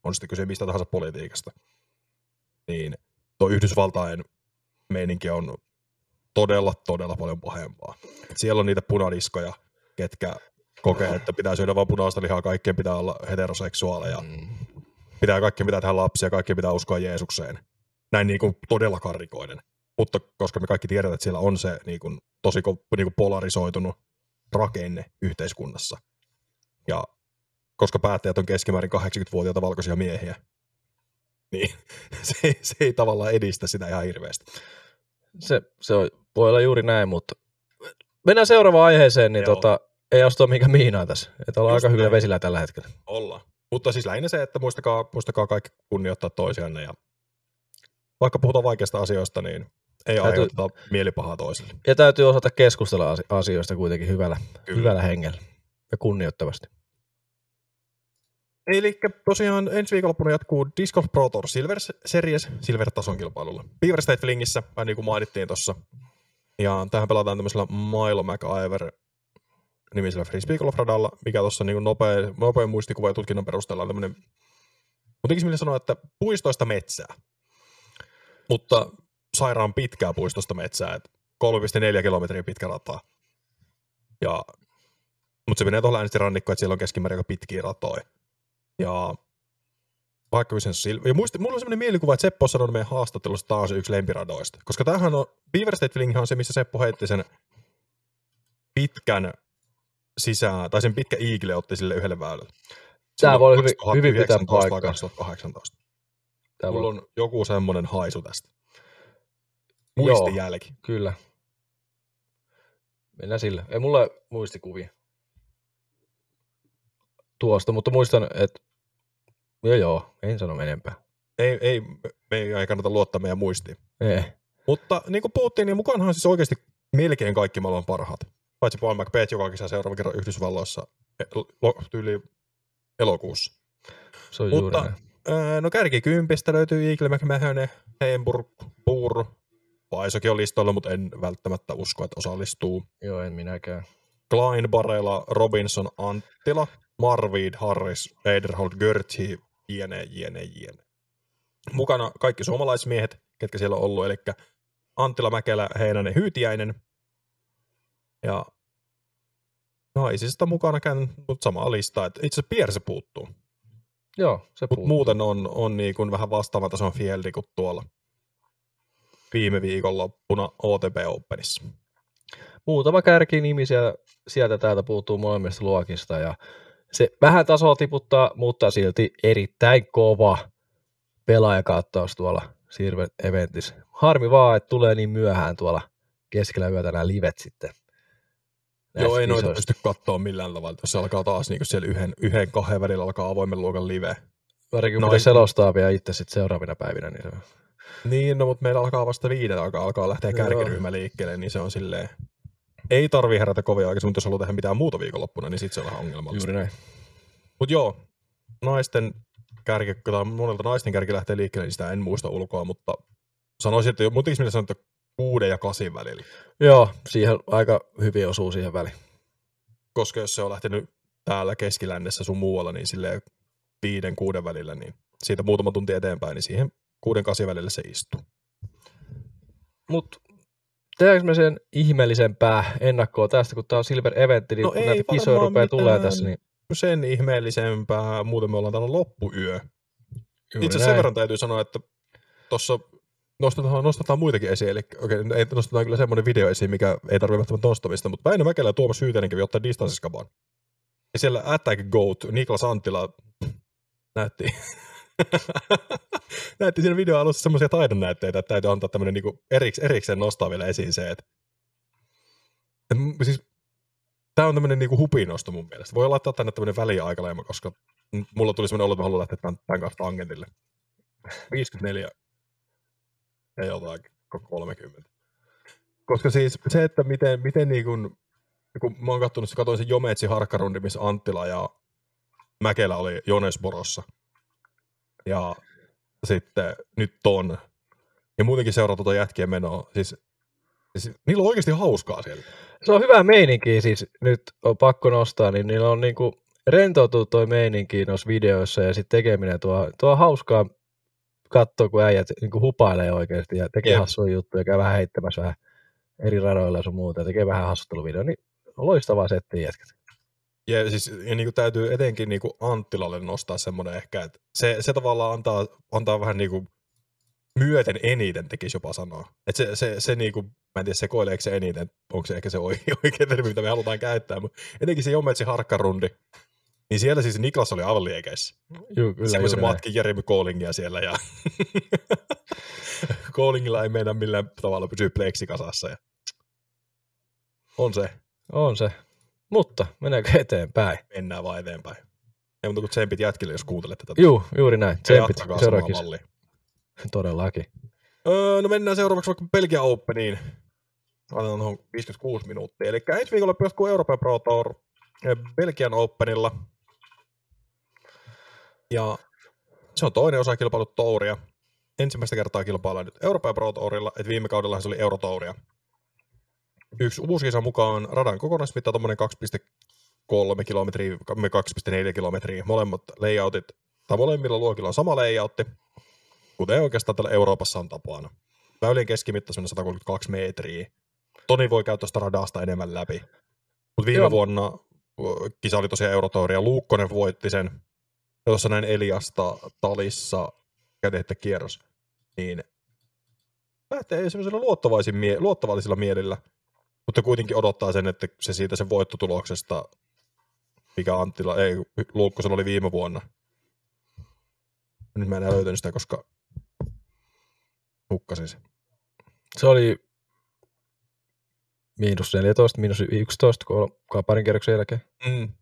on sitten kyse mistä tahansa politiikasta, niin tuo Yhdysvaltain meininki on todella, todella paljon pahempaa. Et siellä on niitä punadiskoja, ketkä kokee, että pitää syödä vain punaista lihaa, kaikkien pitää olla heteroseksuaaleja, Mm. pitää kaikkien pitää tehdä lapsia, kaikkien pitää uskoa Jeesukseen. Näin niin kuin todella karikoiden. Mutta koska me kaikki tiedetään, että siellä on se niin kuin, tosi niin kuin polarisoitunut rakenne yhteiskunnassa. Ja koska päättäjät on keskimäärin 80-vuotiaita valkoisia miehiä, niin <laughs> se, ei- se ei tavallaan edistä sitä ihan hirveästi. Se, se on, voi olla juuri näin, mutta mennään seuraavaan aiheeseen, niin Joo. tota, ei astu mikä miinaa tässä. Että ollaan Just aika hyvillä vesillä tällä hetkellä. Ollaan. Mutta siis lähinnä se, että muistakaa, muistakaa kaikki kunnioittaa toisianne ja vaikka puhutaan vaikeista asioista, niin ei Täytyy- aiheuteta mielipahaa toisille. Ja täytyy osata keskustella asi- asioista kuitenkin hyvällä, Kyllä. hyvällä hengellä ja kunnioittavasti. Eli tosiaan ensi viikonloppuna jatkuu Disc Golf Pro Tour Silver Series Silver-tason kilpailulla. Beaver State Flingissä, vähän niin kuin mainittiin tuossa. Ja tähän pelataan tämmöisellä Milo McIver nimisellä frisbee golf radalla, mikä tuossa niin nopea, nopea muistikuva ja tutkinnon perusteella on tämmöinen, mutta sanoa, että puistoista metsää. Mutta sairaan pitkää puistosta metsää, että 3,4 kilometriä pitkä rata. Ja, mutta se menee tuolla äänestä rannikkoon, että siellä on keskimäärin aika pitkiä ratoja. Ja vaikka sen sil... ja muisti, mulla on semmoinen mielikuva, että Seppo on sanonut meidän haastattelussa, tämä se yksi lempiradoista. Koska tämähän on, Beaver State on se, missä Seppo heitti sen pitkän sisään, tai sen pitkä iikille otti sille yhdelle väylälle. Silloin voi hyvin, 2019 hyvin pitää paikkaa. 2018. Tää Mulla voi, on joku semmoinen haisu tästä. Joo. Muistijälki. Kyllä. Mennään sillä. Ei mulla muistikuvia tuosta, mutta muistan, että joo joo, en sano enempää. Ei, ei, me ei kannata luottaa meidän muistiin. Ei. Mutta niin kuin puhuttiin, niin mukaanhan siis oikeasti melkein kaikki maailman parhaat. Paitsi Paul McBeth, joka kisää seuraavan kerran Yhdysvalloissa e- tyyli elokuussa. Se on Mutta- juuri näin. No kärkikympistä löytyy Eagle McMahon, Heimburg, Puur. Paisokin on listoilla, mutta en välttämättä usko, että osallistuu. Joo, en minäkään. Klein, Barela, Robinson, Anttila, Marvid, Harris, Eiderholt, Görtsi, jne, jne, jne. Mukana kaikki suomalaismiehet, ketkä siellä on ollut, eli Anttila, Mäkelä, Heinänen, Hyytiäinen. Ja naisista mukana käyn, mutta samaa listaa. Et itse asiassa Pierre se puuttuu. Joo, se Mutta puuttuu. muuten on, on niin kuin vähän vastaavan tason fieldi kuin tuolla viime viikonloppuna OTP Openissa. Muutama kärkinimi siellä, sieltä täältä puuttuu molemmista luokista ja se vähän tasoa tiputtaa, mutta silti erittäin kova pelaajakattaus tuolla Silver Eventissä. Harmi vaan, että tulee niin myöhään tuolla keskellä yötä nämä livet sitten. Joo, ei noita kisoista. pysty katsoa millään tavalla. Jos se alkaa taas niin siellä yhden, yhden, kahden välillä alkaa avoimen luokan live. Varsinkin No ei- selostaa vielä itse sitten seuraavina päivinä, niin se. Niin, no, mutta meillä alkaa vasta viiden, alkaa, alkaa lähteä kärkiryhmä liikkeelle, niin se on silleen... Ei tarvi herätä kovin aikaisin, mutta jos haluaa tehdä mitään muuta viikonloppuna, niin sitten se on vähän ongelmallista. Juuri näin. Mutta joo, naisten kärki, tai monelta naisten kärki lähtee liikkeelle, niin sitä en muista ulkoa, mutta sanoisin, että muutenkin minä sanon, että kuuden ja kasin välillä. Joo, siihen aika hyvin osuu siihen väliin. Koska jos se on lähtenyt täällä keskilännessä sun muualla, niin silleen viiden, kuuden välillä, niin siitä muutama tunti eteenpäin, niin siihen kuuden, kasin välillä se istuu. Mutta tehdäänkö me sen ihmeellisempää ennakkoa tästä, kun tämä on Silver Eventti, niin No kun näitä kisoja rupeaa tulee tässä, niin Sen ihmeellisempää, muuten me ollaan täällä loppuyö. juuri Itse sen verran täytyy sanoa, että tuossa nostetaan, nostetaan muitakin esiin, eli okei, ei nostetaan kyllä semmoinen video esiin, mikä ei tarvitse välttämättä nostamista, mutta Väinö Mäkelä ja Tuomas Hyytänen kävi ottaa distanssiskaban. Ja siellä Attack Goat, Niklas Anttila näytti, <laughs> näytti siinä videon alussa semmoisia taidonnäytteitä, että täytyy antaa tämmöinen niinku eriks, erikseen nostaa vielä esiin se, että, siis Tämä on tämmöinen niinku hupinosto mun mielestä. Voi laittaa tänne tämmöinen väliaikaleima, koska mulla tuli semmoinen olo, että mä haluan lähteä tämän, tämän kanssa tangentille. <laughs> 54 ja jotain 30. Koska siis se, että miten, miten niin kuin, kun mä oon kattonut, katsoin sen Jometsi harkkarundi, missä Anttila ja Mäkelä oli Jonesborossa. Ja sitten nyt ton. Ja muutenkin seuraa tuota jätkien menoa. Siis, siis niillä on oikeasti hauskaa siellä. Se on hyvä meininki siis, nyt on pakko nostaa, niin niillä on niinku rentoutuu toi meininki noissa videoissa ja sitten tekeminen tuo, tuo hauskaa katsoa, kun äijät niinku hupailee oikeasti ja tekee Jep. hassuja juttuja, käy vähän heittämässä vähän eri radoilla ja sun muuta ja tekee vähän hassutteluvideo, niin loistavaa settiä jätkät. Ja, siis, ja niin kuin täytyy etenkin niin kuin Anttilalle nostaa semmoinen ehkä, että se, se tavallaan antaa, antaa vähän niin kuin myöten eniten tekisi jopa sanoa. Että se, se, se niin kuin, mä en tiedä sekoileeko se eniten, onko se ehkä se <laughs> oikea, termi, mitä me halutaan käyttää, mutta etenkin se Jometsi harkkarundi, niin siellä siis Niklas oli aivan liekeissä. Juu, kyllä Semmoisen näin. matkin Jeremy Callingia siellä ja <laughs> Callingilla ei mennä millään tavalla pysyä pleksikasassa. Ja... On se, On se. Mutta mennäänkö eteenpäin? mennään vaan eteenpäin. Ei muuta kuin tsempit jätkille, jos kuuntelet tätä. Juu, juuri näin. Tsempit seuraavaksi. <laughs> Todellakin. Öö, no mennään seuraavaksi vaikka Belgian Openiin. Otetaan tuohon 56 minuuttia. Eli ensi viikolla jatkuu Euroopan Pro Tour eh, Belgian Openilla. Ja se on toinen osa kilpailu Touria. Ensimmäistä kertaa kilpaillaan nyt Euroopan Pro Tourilla, että viime kaudella se oli Eurotouria. Yksi uusi kisa mukaan radan kokonaismitta tuommoinen 2,3 kilometriä, 2,4 kilometriä. Molemmat layoutit, tai molemmilla luokilla on sama layoutti, kuten oikeastaan täällä Euroopassa on tapana. Väylien keskimitta on 132 metriä. Toni voi käyttää sitä radasta enemmän läpi. Mutta viime Joo. Vuonna kisa oli tosiaan Eurotouri ja Luukkonen voitti sen. Ja tuossa näin Eliasta Talissa kätehtä kierros. Niin lähtee semmoisella luottavaisin mie- luottavaisilla mielillä. Mutta kuitenkin odottaa sen, että se siitä sen voittotuloksesta, mikä Anttila, ei, Luukkosella oli viime vuonna. Nyt mä en enää löytänyt sitä, koska hukkasin sen. Se oli miinus 14, miinus 11, kun ollaan parin kierroksen jälkeen. Mm.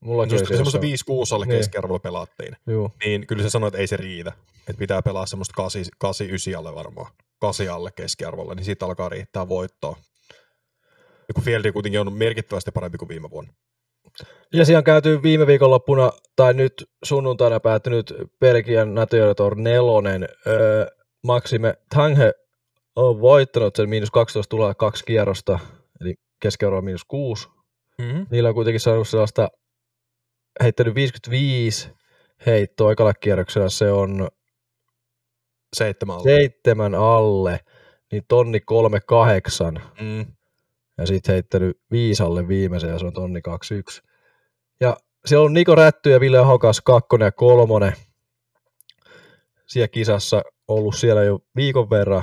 Mullakin Just se semmoisen jossain- 5-6 alle Niin. keskiarvolla pelattiin. Juu, Niin kyllä se sanoi, että ei se riitä. Että pitää pelaa semmoista 8-9 alle varmaan. 8 alle keskiarvolla, niin siitä alkaa riittää voittoa. Ja kun Fieldi kuitenkin on merkittävästi parempi kuin viime vuonna. Ja siellä on käyty viime viikonloppuna, tai nyt sunnuntaina päättynyt Belgian Nationator 4. Öö, Maxime Tange on voittanut sen miinus 12 tulee kaksi kierrosta, eli keskiarvo miinus 6. Mm-hmm. Niillä on kuitenkin saanut sellaista heittänyt 55 heittoa ekalla kierroksella, se on Seitsemän alle. seitsemän alle, niin tonni 38, Mm. Ja sitten heittänyt viisi alle viimeisen, ja se on tonni 21. Ja siellä on Niko Rätty ja Ville Hokas kakkonen ja kolmonen siellä kisassa ollut siellä jo viikon verran,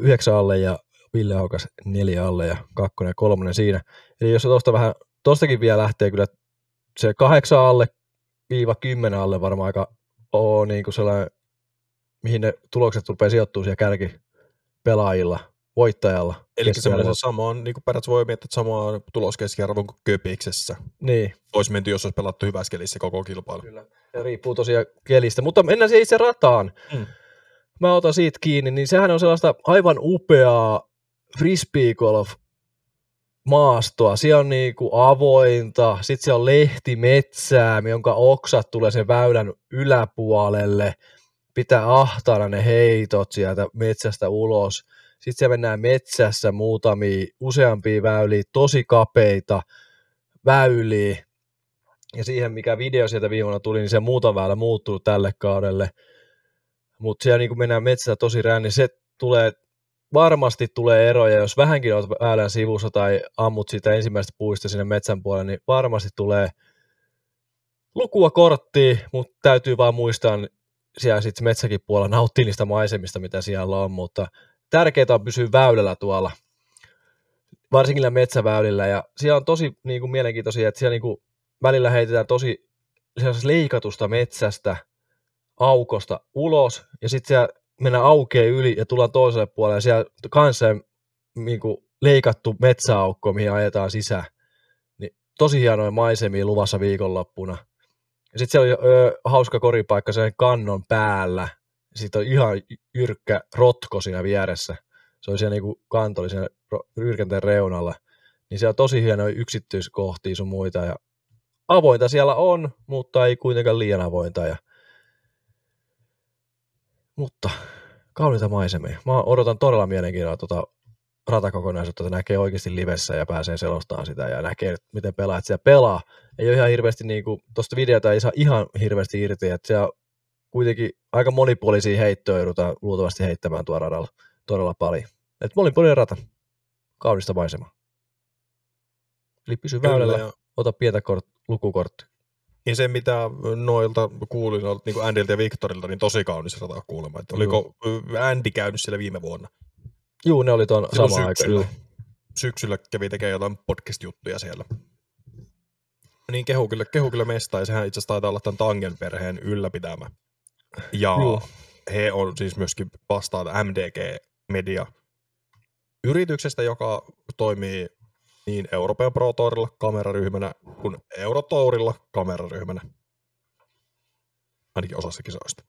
yhdeksän alle ja Ville Hokas neljä alle ja kakkonen ja kolmonen siinä. Eli jos se tosta vähän, tostakin vielä lähtee kyllä se kahdeksan alle viiva kymmenen alle varmaan aika on niin kuin sellainen, mihin ne tulokset rupeaa sijoittua siellä kärki pelaajilla, voittajalla. Eli sama on, niin kuin periaatteessa voi miettiä, että sama on tuloskeskiarvo kuin Köpiksessä. Niin, Olisi menty, jos olisi pelattu hyvässä kelissä koko kilpailu. Kyllä. Ja riippuu tosiaan kelistä. Mutta mennään siihen itse rataan. Mm. Mä otan siitä kiinni, niin sehän on sellaista aivan upeaa frisbee golf maastoa. Siellä on niinku avointa, sitten siellä on lehtimetsää, jonka oksat tulee sen väylän yläpuolelle. Pitää ahtaana ne heitot sieltä metsästä ulos. Sitten siellä mennään metsässä muutamia, useampia väyliä, tosi kapeita väyliä ja siihen, mikä video sieltä viime tuli, niin se muutama väylä muuttunut tälle kaudelle. Mutta siellä niin kun mennään metsässä tosi rään, niin se tulee, varmasti tulee eroja, jos vähänkin olet väylän sivussa tai ammut sitä ensimmäistä puista sinne metsän puolelle, niin varmasti tulee lukua korttiin, mutta täytyy vaan muistaa siellä sitten metsäkin puolella nauttia niistä maisemista, mitä siellä on, mutta tärkeää on pysyä väylällä tuolla, varsinkin metsäväylillä, ja siellä on tosi niin kuin, mielenkiintoisia, että siellä niin kuin, välillä heitetään tosi leikatusta metsästä aukosta ulos, ja sitten siellä mennään aukeen yli ja tullaan toiselle puolelle, ja siellä kanssa niin kuin, leikattu metsäaukko, mihin ajetaan sisään. Niin, tosi hienoja maisemia luvassa viikonloppuna. Ja sitten siellä oli ö, hauska koripaikka sen kannon päällä. Sitten on ihan jyrkkä rotko siinä vieressä. Se oli siellä niinku kanto oli siinä jyrkänteen reunalla. Niin siellä on tosi hienoja yksityiskohtia sun muita. Ja avointa siellä on, mutta ei kuitenkaan liian avointa. Ja Mutta kauniita maisemia. Mä odotan todella mielenkiinnolla tuota ratakokonaisuutta, että näkee oikeasti livessä ja pääsee selostamaan sitä ja näkee, miten pelaat siellä pelaa. Ei ole ihan hirveästi, niin kuin, tuosta videota ei saa ihan hirveästi irti, että siellä kuitenkin aika monipuolisia heittoja joudutaan luultavasti heittämään tuolla radalla todella paljon. Et monipuolinen rata, kaunista maisemaa. Eli pysy Kyllä, väylällä, ja, ota pientä kort, lukukortti. ja se, mitä noilta kuulin, noilta niin kuin Andilta ja Victorilta, niin tosi kaunis rata kuulemma. Että oliko Andy käynyt siellä viime vuonna? Juu, ne oli tuon Silloin sama aika. syksyllä. Juu. Syksyllä kävi tekemään jotain podcast-juttuja siellä. Niin kehu kyllä, kehu kyllä mestaa, ja sehän itse asiassa taitaa olla tämän Tangen perheen ylläpitämä. Ja Juu. he on siis myöskin vastaan MDG Media yrityksestä, joka toimii niin Euroopan Pro Tourilla kameraryhmänä kuin Eurotourilla kameraryhmänä. Ainakin osassa kisoista.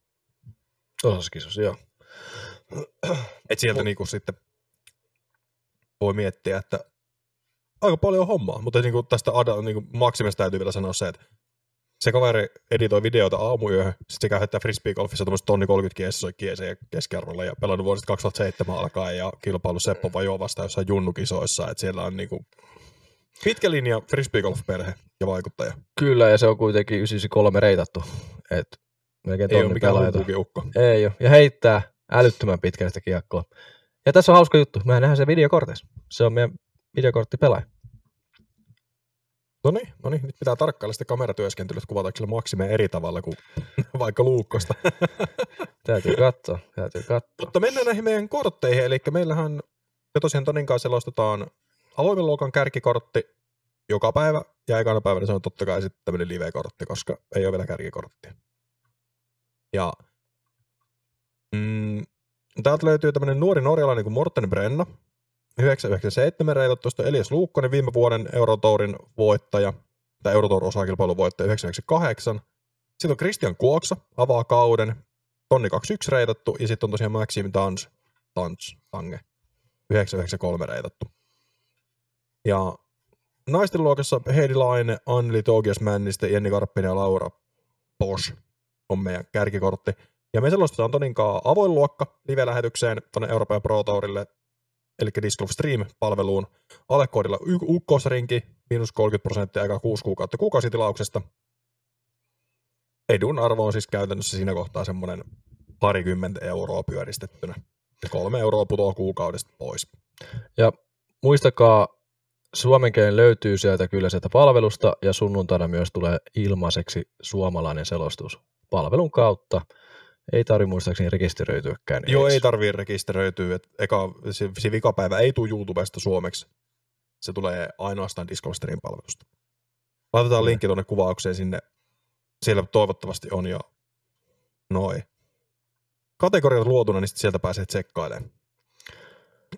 Osassa kisossa, joo. Et sieltä niinku sitten voi miettiä, että aika paljon on hommaa, mutta niinku tästä Ada, niinku Maksimesta täytyy vielä sanoa se, että se kaveri editoi videoita aamuyöhön, sitten se käy heittää frisbeegolfissa tuommoista tonni 30 kiesoi kieseen keskiarvolla ja pelannut vuodesta 2007 alkaen ja kilpailu Seppo Vajoa vastaan jossain junnukisoissa, että siellä on niinku pitkä linja frisbeegolf-perhe ja vaikuttaja. Kyllä, ja se on kuitenkin 93 reitattu. Et melkein Ei ole tonni mikään humpukiukko. Ei ole. Ja heittää älyttömän pitkään sitä kiekkoa. Ja tässä on hauska juttu. Mehän nähdään se videokorteissa. Se on meidän videokorttipelaaja. No niin, no niin, nyt pitää tarkkailla sitten kameratyöskentelyä, että kuvataanko sillä Maksimea eri tavalla kuin <laughs> vaikka Luukkosta. <laughs> Täytyy katsoa. Täytyy katsoa. Mutta mennään näihin meidän kortteihin, eli meillähän me tosiaan Tonin kanssa selostetaan avoimen luokan kärkikortti joka päivä, ja ekana päivänä se on totta kai sitten tämmöinen live-kortti, koska ei ole vielä kärkikorttia. Ja mm, täältä löytyy tämmöinen nuori norjalainen kuin Morten Brenna, 997 reitot tuosta Elias Luukkonen, viime vuoden Eurotourin voittaja, tai Eurotour osakilpailun voittaja 998. Sitten on Christian Kuoksa, avaa kauden, tonni 21 reitattu, ja sitten on tosiaan Maxim Tans, Tans, Tange, 993 reitattu. Ja naisten luokassa Heidi Laine, Anneli Togias Männistä, Jenni Karppinen ja Laura Bosch on meidän kärkikortti. Ja me selostetaan Toninkaan avoin luokka live-lähetykseen tuonne Euroopan Pro Tourille, eli Disc Golf Stream-palveluun, alekoodilla ukkosrinki, miinus 30 prosenttia aika 6 kuukautta kuukausitilauksesta. Edun arvo on siis käytännössä siinä kohtaa semmoinen parikymmentä euroa pyöristettynä. Ja kolme euroa putoaa kuukaudesta pois. Ja muistakaa, suomen löytyy sieltä kyllä sieltä palvelusta ja sunnuntaina myös tulee ilmaiseksi suomalainen selostus palvelun kautta. Ei tarvitse muistaakseni rekisteröityäkään. Joo, edes. ei tarvii rekisteröityä. Et eka, se, se vikapäivä ei tule YouTubesta suomeksi. Se tulee ainoastaan Discoverin palvelusta. Laitetaan Kyllä. linkki tuonne kuvaukseen sinne. Siellä toivottavasti on jo noin. Kategoriat luotuna, niin sieltä pääsee tsekkailemaan.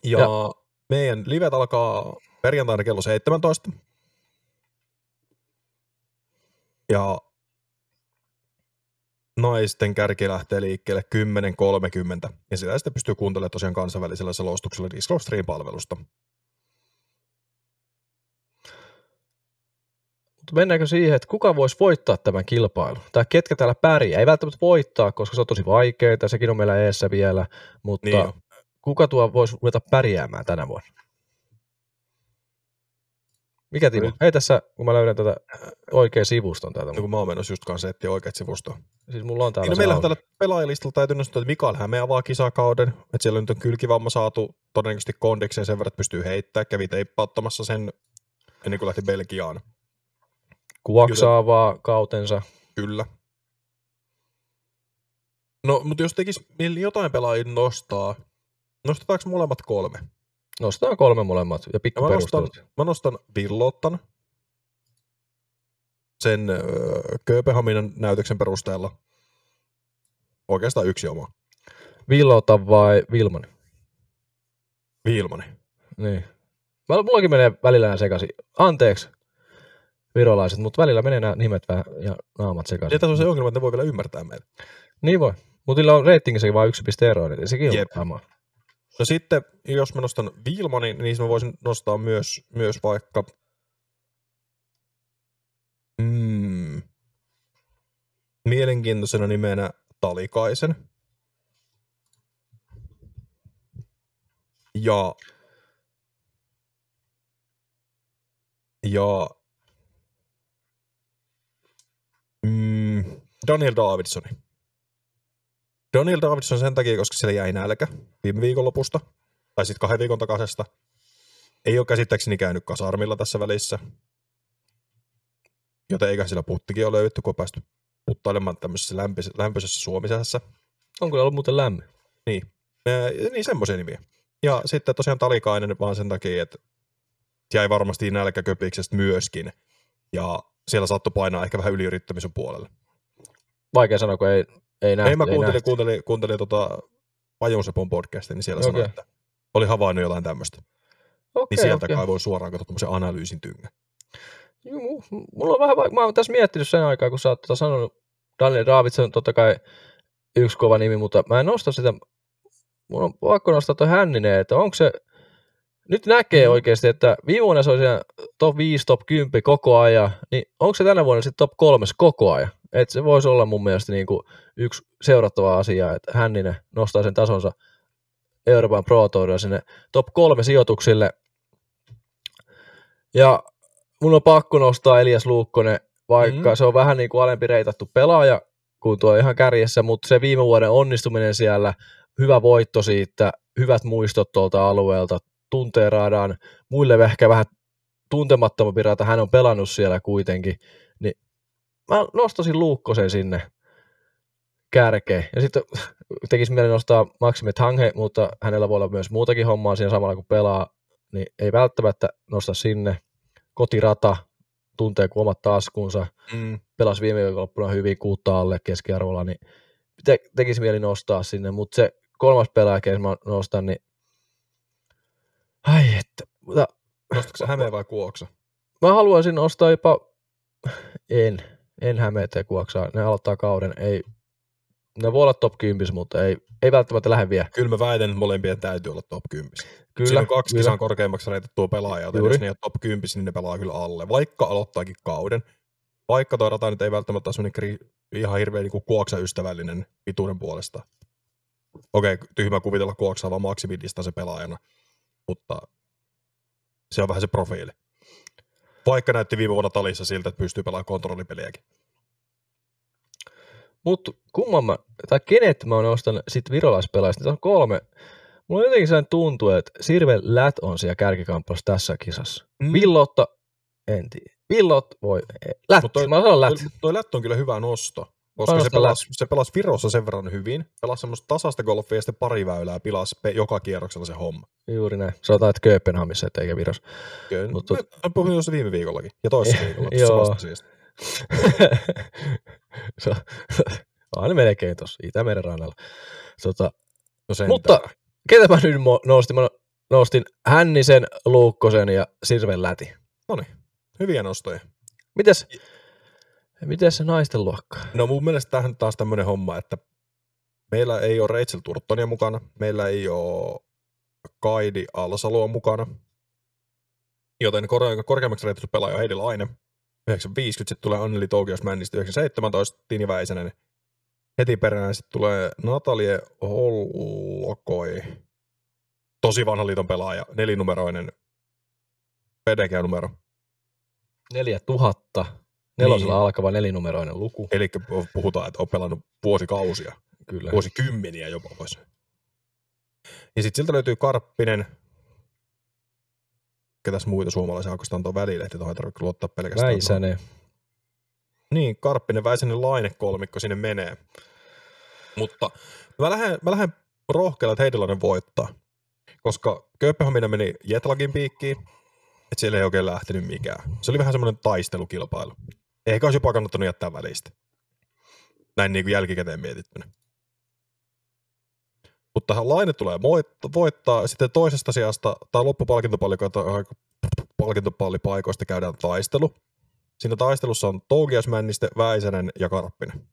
Ja, Ja- ja meidän livet alkaa perjantaina kello 17. Ja naisten kärki lähtee liikkeelle 10.30. Ja sitä sitten pystyy kuuntelemaan tosiaan kansainvälisellä selostuksella Discord Stream-palvelusta. Mutta mennäänkö siihen, että kuka voisi voittaa tämän kilpailun? Tai ketkä täällä pärjää? Ei välttämättä voittaa, koska se on tosi vaikeaa, sekin on meillä eessä vielä, mutta Niin kuka tuo voisi ruveta pärjäämään tänä vuonna? Mikä Timo? Nyt- Hei tässä, kun mä löydän tätä oikean sivuston täältä. No kun mä oon menossa just kanssa etsiä oikeat sivustoa. Siis mulla on täällä No se meillä on tällä pelaajalistalla täytyy nostaa, että Mikael Häme avaa kisakauden. Että siellä nyt on kylkivamma saatu todennäköisesti kondikseen sen verran, että pystyy heittämään. Kävi teippauttamassa sen ennen kuin lähti Belgiaan. Kuoksaavaa kautensa. Kyllä. No, mutta jos tekisi mieli jotain pelaajia nostaa, nostetaanko molemmat kolme? Nostetaan kolme molemmat ja Ja pikku mä nostan, mä nostan Villottan sen öö, Kööpenhaminan näytöksen perusteella. Oikeastaan yksi oma. Villota vai Vilman? Viilmani. Niin. Mullakin menee välillä nämä sekaisin. Anteeksi, virolaiset, mutta välillä menee nämä nimet vähän ja naamat sekaisin. Ja tässä on se ongelma, että ne voi vielä ymmärtää meitä. Niin voi. Mutta niillä on ratingissä vaan yksi piste eroa, niin sekin on Jep. sama. No sitten, jos mä nostan Vilmanin, niin mä voisin nostaa myös, myös vaikka... Mm, mielenkiintoisena nimenä Talikaisen. Ja, ja mm, Daniel Davidsoni. Daniel Davidson sen takia, koska siellä jäi nälkä viime viikonlopusta, tai sitten kahden viikon takaisesta. Ei ole käsittääkseni käynyt kasarmilla tässä välissä. Joten eikä sillä puttikin ole löydetty, kun on päästy puttailemaan tämmöisessä lämpöisessä, lämpöisessä suomisessa. On kyllä ollut muuten lämmin. Niin, Ää, niin semmoisia nimiä. Ja sitten tosiaan Talikainen vaan sen takia, että jäi varmasti nälkäköpiksestä myöskin. Ja siellä saattoi painaa ehkä vähän yliyrittämisen puolelle. Vaikea sanoa, kun ei, ei nähty. Ei, mä kuuntelin, nähty. kuuntelin, kuuntelin tota podcastin, niin siellä Okei. sanoi, että oli havainnut jotain tämmöistä. Okei, Niin sieltä okei. kai voi suoraan katsoa tämmöisen analyysin tyngän. Juu, mulla on vähän, vaik- mä oon tässä miettinyt sen aikaa, kun sä oot tota sanonut, Daniel Davidson on totta kai yksi kova nimi, mutta mä en nosta sitä, mun on pakko nostaa toi Hänninen, että onko se, nyt näkee Mm. oikeasti, että viime vuonna se oli siinä top 5, top 10 koko ajan, niin onko se tänä vuonna sitten top 3 koko ajan? Että se voisi olla mun mielestä niin kuin yksi seurattava asia, että Hänninen nostaa sen tasonsa Euroopan Pro Tourilla sinne top 3 sijoituksille. Ja mun on pakko nostaa Elias Luukkonen, vaikka mm. se on vähän niin kuin alempi reitattu pelaaja kuin tuo ihan kärjessä, mutta se viime vuoden onnistuminen siellä, hyvä voitto siitä, hyvät muistot tuolta alueelta, tuntee raadaan muille ehkä vähän tuntemattomampi rata, hän on pelannut siellä kuitenkin, niin mä nostasin Luukkosen sinne kärkeen. Ja sitten <laughs> tekisi mieli nostaa Maxime Tange, mutta hänellä voi olla myös muutakin hommaa siinä samalla kun pelaa, niin ei välttämättä nosta sinne. Kotirata tuntee kuin omat taskunsa, Mm. pelasi viime viikonloppuna hyvin kuutta alle keskiarvolla, niin te, tekisi mieli nostaa sinne, mutta se kolmas pelaaja, mä nostan, niin ai että, mutta Nostatko sä Hämeen vai Kuoksa? mä haluaisin nostaa jopa, en, en hämeetä kuoksaa, ne aloittaa kauden, ei, ne voi olla top 10, mutta ei, ei välttämättä lähde vielä. Kyllä mä väitän, että molempien täytyy olla top 10. Kyllä, Siinä on kaksi kyllä. kisan korkeimmaksi reitettua pelaajaa, joten Juuri. jos ne ei ole top 10, niin ne pelaa kyllä alle, vaikka aloittaakin kauden. Vaikka toi rata nyt ei välttämättä ole kri- ihan hirveän niin kuoksa ystävällinen pituuden puolesta. Okei, tyhmä kuvitella kuoksaa vaan maksimidista se pelaajana, mutta se on vähän se profiili. Vaikka näytti viime vuonna talissa siltä, että pystyy pelaamaan kontrollipeliäkin. Mutta kumman mä, tai kenet mä nostan sit virolaispelaajista, niitä on kolme. Mulla jotenkin sellainen tuntuu, että Sirve Lät on siellä kärkikamppailussa tässä kisassa. Mm. Villotta, en tiedä. Villot voi, Lät, toi- mä sanon Lät. Toi, toi Lätt on kyllä hyvä nosto, koska se pelasi, se pelasi Virossa sen verran hyvin. Pelasi semmoista tasasta golfia ja sitten pari väylää pilasi pe- joka kierroksella se homma. Juuri näin. Sanotaan, että Kööpenhamissa, et eikä Virossa. Kyllä, Mut mä puhuin tuossa viime viikollakin ja toisessa <laughs> viikolla. Joo. Se <laughs> on <laughs> aina melkein tuossa Itämeren rannalla. Tota, No sentään. mutta ketä mä nyt nostin? Mä nostin Hännisen, Luukkosen ja Sirven Läti. Noniin, hyviä nostoja. Mites, mites se naisten luokka? No mun mielestä tämähän taas tämmöinen homma, että meillä ei ole Rachel Turtonia mukana, meillä ei ole Kaidi Alsaloa mukana, joten kor- korkeammaksi reitetty pelaaja on Heidi Laine. 950 sitten tulee Anneli Toukios Männistä 917, Tini Väisänen. Heti perään sitten tulee Natalie Hollokoi, tosi vanhan liiton pelaaja, nelinumeroinen PDG-numero. 4000. Nelosella Niin. alkava nelinumeroinen luku. Eli puhutaan, että on pelannut vuosikausia. Kyllä. vuosikymmeniä jopa pois. Ja sitten siltä löytyy Karppinen. Ketäs muita suomalaisia oikeastaan tuo välilehti, tuohon ei tarvitse luottaa pelkästään. Väisänen. tuohon. Niin, Karppinen, Väisänen, Laine kolmikko sinne menee. Mutta mä lähden, mä lähden rohkealla, että Heidilainen voittaa. Koska Kööpenhamina meni Jetlagin piikkiin, että siellä ei oikein lähtenyt mikään. Se oli vähän semmoinen taistelukilpailu. Eikä olisi jopa kannattanut jättää välistä. Näin niin kuin jälkikäteen mietittynä. Mutta Laine tulee voit- voittaa, sitten toisesta sijasta, tai loppupalkintopallipaikoista käydään taistelu. Siinä taistelussa on Tougias Männiste, Väisänen ja Karppinen.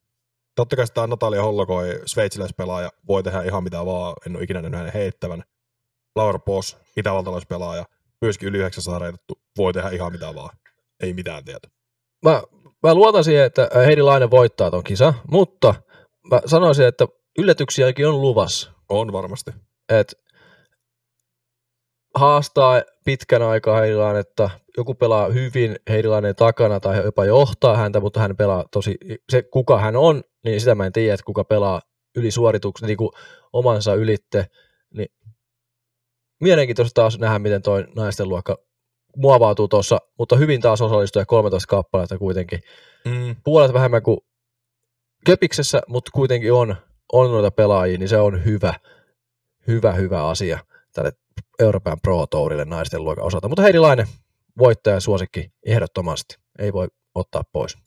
Totta kai tämä Natalia Hollokoi, sveitsiläispelaaja, voi tehdä ihan mitä vaan, en ole ikinä nähnyt hänen heittävän. Laura Pos, itävaltalaispelaaja, myöskin yli 900 reitettu, voi tehdä ihan mitä vaan. Ei mitään tietä. Mä, mä luotan siihen, että Heidi Laine voittaa ton kisa, mutta mä sanoisin, että yllätyksiäkin on luvassa. On varmasti. Et haastaa pitkän aikaa Heidilainen, että joku pelaa hyvin Heidilainen takana tai jopa johtaa häntä, mutta hän pelaa tosi, se kuka hän on, niin sitä mä en tiedä, että kuka pelaa yli suorituksen, niin kuin omansa ylitte, niin mielenkiintoista taas nähdä, miten toi naisten luokka muovautuu tuossa, mutta hyvin taas osallistuja 13 kappaletta kuitenkin. Mm. Puolet vähemmän kuin Köpiksessä, mutta kuitenkin on, on noita pelaajia, niin se on hyvä, hyvä, hyvä asia tälle Euroopan Pro Tourille naisten luokan osalta. Mutta Heidi Laine, voittaja suosikki ehdottomasti. Ei voi ottaa pois.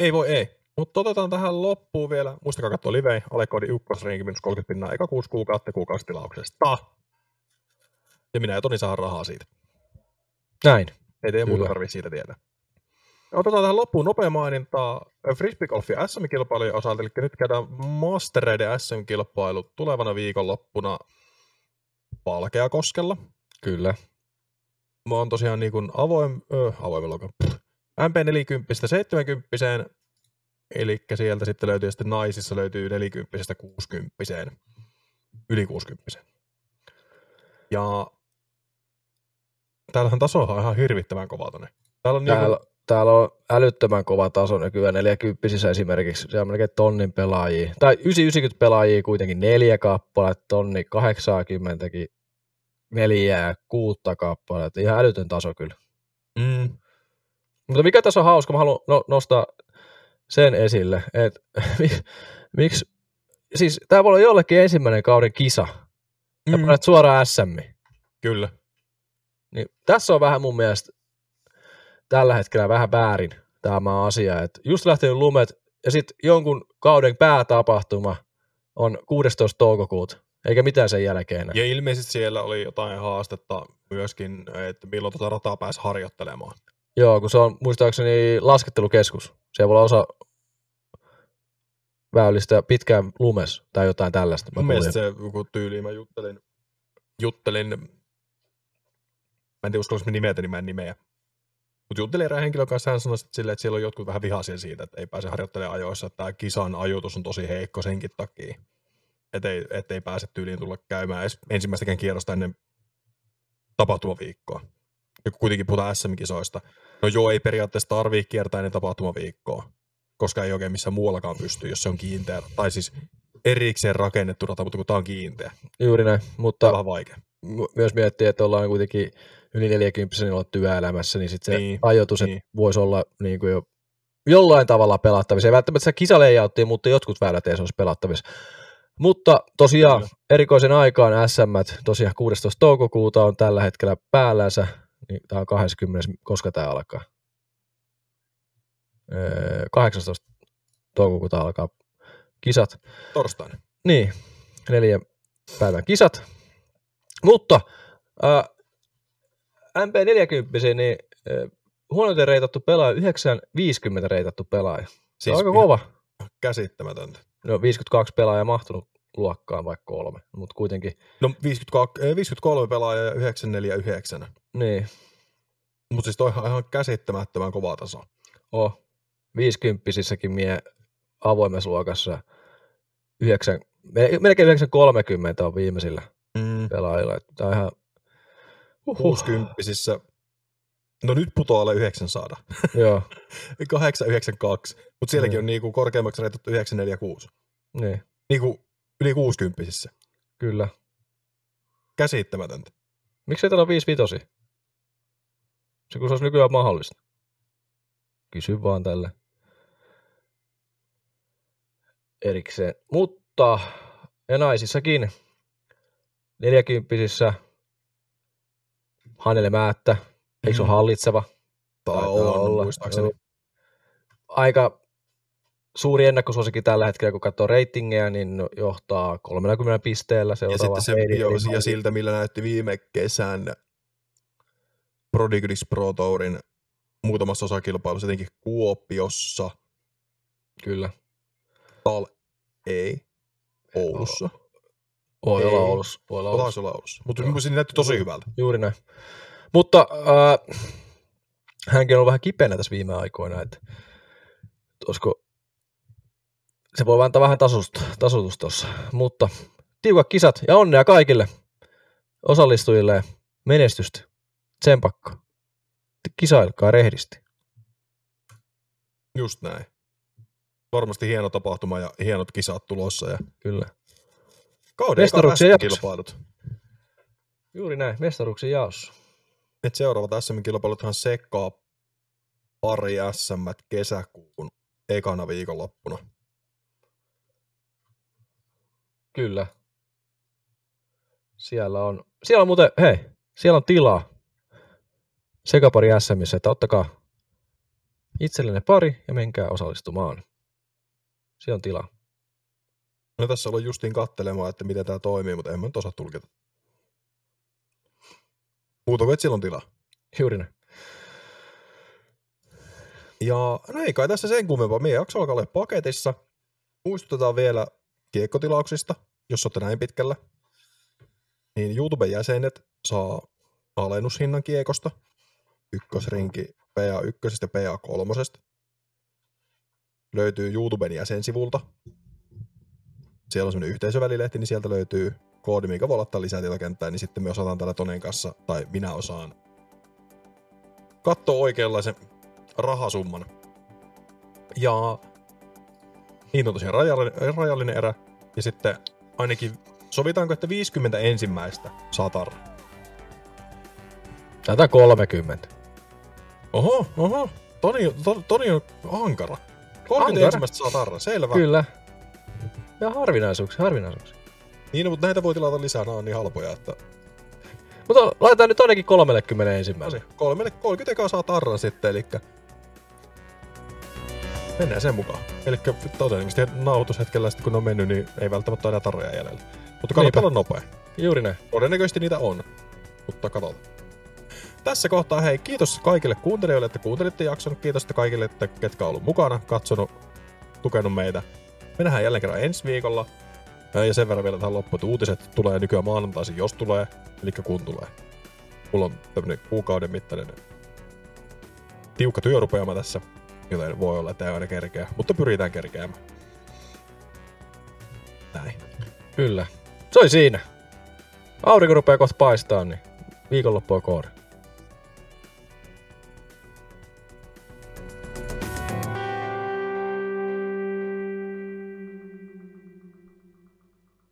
Ei voi ei. Mutta otetaan tähän loppuun vielä. Muistakaa katsoa livei. Alekoodi ykkösrenki minus 30 pinnaa. Eka kuusi kuukautta kuukausitilauksesta. Ja minä ja Toni saa rahaa siitä. Näin. Ei teidän muuta tarvitse siitä tietää. Otetaan tähän loppuun nopea mainintaa Frisbeegolfin SM-kilpailujen osalta, eli nyt käydään Mastereiden SM-kilpailu tulevana viikonloppuna Valkeakoskella. Kyllä. Mä oon tosiaan niin kuin avoin, ö, avoimen logon. MP40 70, eli sieltä sitten löytyy sitten naisissa löytyy 40 60 yli 60. Ja täällähän taso on ihan hirvittävän kova tonne. Täällä on Täällä, niinku, täällä on älyttömän kova taso nykyään 40 esimerkiksi. Se on melkein tonnin pelaajia. Tai 990 pelaajia kuitenkin neljä kappaletta, tonni 80 neljää, kuutta kappaletta. Ihan älytön taso kyllä. mm, Mutta mikä tässä on hauska, mä haluan no, nostaa sen esille, että <laughs> mi- miksi, siis tämä voi olla jollekin ensimmäinen kauden kisa, ja mm, suoraan SM. kyllä. Niin tässä on vähän mun mielestä tällä hetkellä vähän väärin tämä asia, että just lähtenyt lumet, ja sitten jonkun kauden päätapahtuma on 16. toukokuuta, eikä mitään sen jälkeen. Ja ilmeisesti siellä oli jotain haastetta myöskin, että milloin tuota rataa pääsi harjoittelemaan. Joo, kun se on muistaakseni laskettelukeskus. Siellä voi olla osa väylistä pitkään lumes tai jotain tällaista. Mä Mun mielestä kuulin. se joku tyyli, mä juttelin, juttelin mä en tiedä uskallanko mä nimetä, niin mä en nimeä. Mutta juttelin erään henkilön kanssa, hän sanoi silleen, että siellä on jotkut vähän vihaisia siitä, että ei pääse harjoittelemaan ajoissa, että tämä kisan ajoitus on tosi heikko senkin takia. Että ei, et ei pääse tyyliin tulla käymään edes ensimmäistäkään kierrosta ennen tapahtumaviikkoa. Ja kun kuitenkin puhutaan SM-kisoista. No joo, ei periaatteessa tarvii kiertää ennen tapahtumaviikkoa, koska ei oikein missään muuallakaan pysty, jos se on kiinteä. Tai siis erikseen rakennettu rata, mutta kun tämä on kiinteä, Juuri näin, tämä on mutta vähän vaikea. myös miettiä, että ollaan kuitenkin yli 40 niin olla työelämässä, niin sitten se Niin, ajoitus niin. voisi olla niin kuin jo jollain tavalla pelattavissa. Ei välttämättä se kisaleijauttiin, mutta jotkut väylät edes olisi pelattavissa. Mutta tosiaan Kyllä. erikoisen aikaan SM, tosiaan 16. toukokuuta on tällä hetkellä päällänsä, niin tämä on 20. koska tämä alkaa? Öö, 18. toukokuuta alkaa kisat. Torstaina. Niin, neljän päivän kisat. Mutta äh, MP40, niin äh, huonoiten reitattu pelaaja, 950 reitattu pelaaja. Se Siis on aika kova. Käsittämätöntä. No 52 pelaajaa mahtunut luokkaan vaikka kolme, mutta kuitenkin, No 52, eh, 53 pelaajaa ja 949. niin, Mutta siis toi on ihan käsittämättömän kova taso. oh, 50 mie avoimessa luokassa 9, melkein 930 on viimeisillä Mm. pelaajilla. Tämä on ihan, 60 No nyt putoaa alle 900. joo, <laughs> 892. Mutta sielläkin Mm. on niinku korkeammaksi reitattu 946. niin, Niinku yli 60 kyllä. Käsittämätöntä. Miksi ei täällä ole 55? Se kun se olisi nykyään mahdollista. Kysy vaan tälle. Erikseen. Mutta ja naisissakin 40 Hannele Määttä. Eikö se ole Mm. hallitseva? Taitaa olla. muistaakseni. Joo. Aika suuri ennakkosuosikki tällä hetkellä, kun katsoo reitingejä, niin johtaa 30 pisteellä Ja seuraava sitten se, Heidi jo, Elimaldi. ja siltä, millä näytti viime kesän Prodigris Pro Tourin muutamassa osakilpailussa, etenkin Kuopiossa, Kyllä. Tal ei, Oulussa. Voi olla Oulussa. Voi olla Oulussa. Olla Oulussa. Mutta se näytti tosi hyvältä. Juuri näin. Mutta äh, hänkin on ollut vähän kipeänä tässä viime aikoina, että olisiko, se voi antaa vähän tasotusta, tasotusta tuossa. Mutta tiukat kisat ja onnea kaikille. osallistujille menestystä. Tsempakka. Kisailkaa rehdisti. Just näin. Varmasti hieno tapahtuma ja hienot kisat tulossa. Ja Kyllä. Kauden jakso. kilpailut. Juuri näin, mestaruksen jaossa. Nyt seuraavat SM-kilpailuthan sekkaa pari SM kesäkuun ekana viikonloppuna. Kyllä. Siellä on, siellä on muuten, hei, siellä on tilaa sekapari SMissä, että ottakaa itsellenne pari ja menkää osallistumaan. Siellä on tilaa. No tässä ollaan justiin kattelemaan, että miten tämä toimii, mutta en mä nyt osaa tulkita. Muuta kuin, että sillä on tilaa. Juuri näin. Ja no ei kai tässä sen kummempaa. Meidän jakso alkaa olla paketissa. Muistutetaan vielä kiekkotilauksista, jos olette näin pitkällä. Niin YouTuben jäsenet saa alennushinnan kiekosta. Ykkösrinki PA1 ja PA3. Löytyy YouTuben jäsensivulta. Siellä on semmoinen yhteisövälilehti, niin sieltä löytyy koodi, mikä voi laittaa lisää tietokenttää, niin sitten me osataan tällä Tonen kanssa, tai minä osaan, katsoa oikeanlaisen rahasumman. Ja niin on tosiaan rajallinen, rajallinen erä. Ja sitten ainakin sovitaanko, että 50 ensimmäistä saa tarra. Tätä 30. Oho, oho. Toni, to, Toni on ankara. 30 Ankara? ensimmäistä saa tarra, selvä. Kyllä. Ja harvinaisuuksia, harvinaisuuksia. Niin, mutta näitä voi tilata lisää, nämä on niin halpoja, että Mutta laitetaan nyt ainakin 30 no ensimmäisen. niin, kolme, 30 ekaa saa tarran sitten, eli mennään sen mukaan. Eli todennäköisesti nauhoitushetkellä sitten kun ne on mennyt, niin ei välttämättä enää tarroja jäljellä. Mutta kannattaa olla nopea. Juuri näin. Todennäköisesti niitä on, mutta katsotaan. Tässä kohtaa hei, kiitos kaikille kuuntelijoille, että kuuntelitte jakson. Kiitos kaikille, että ketkä on ollut mukana, katsonut, tukenut meitä. Me nähdään jälleen kerran ensi viikolla. Ja sen verran vielä tähän loppuun, että uutiset tulee nykyään maanantaisin, jos tulee, eli kun tulee. Mulla on tämmönen kuukauden mittainen tiukka työrupeama tässä, joten voi olla, että ei aina kerkeä, mutta pyritään kerkeämään. Näin. Kyllä. Se oli siinä. Aurinko rupeaa kohta paistaa, niin viikonloppu on koori.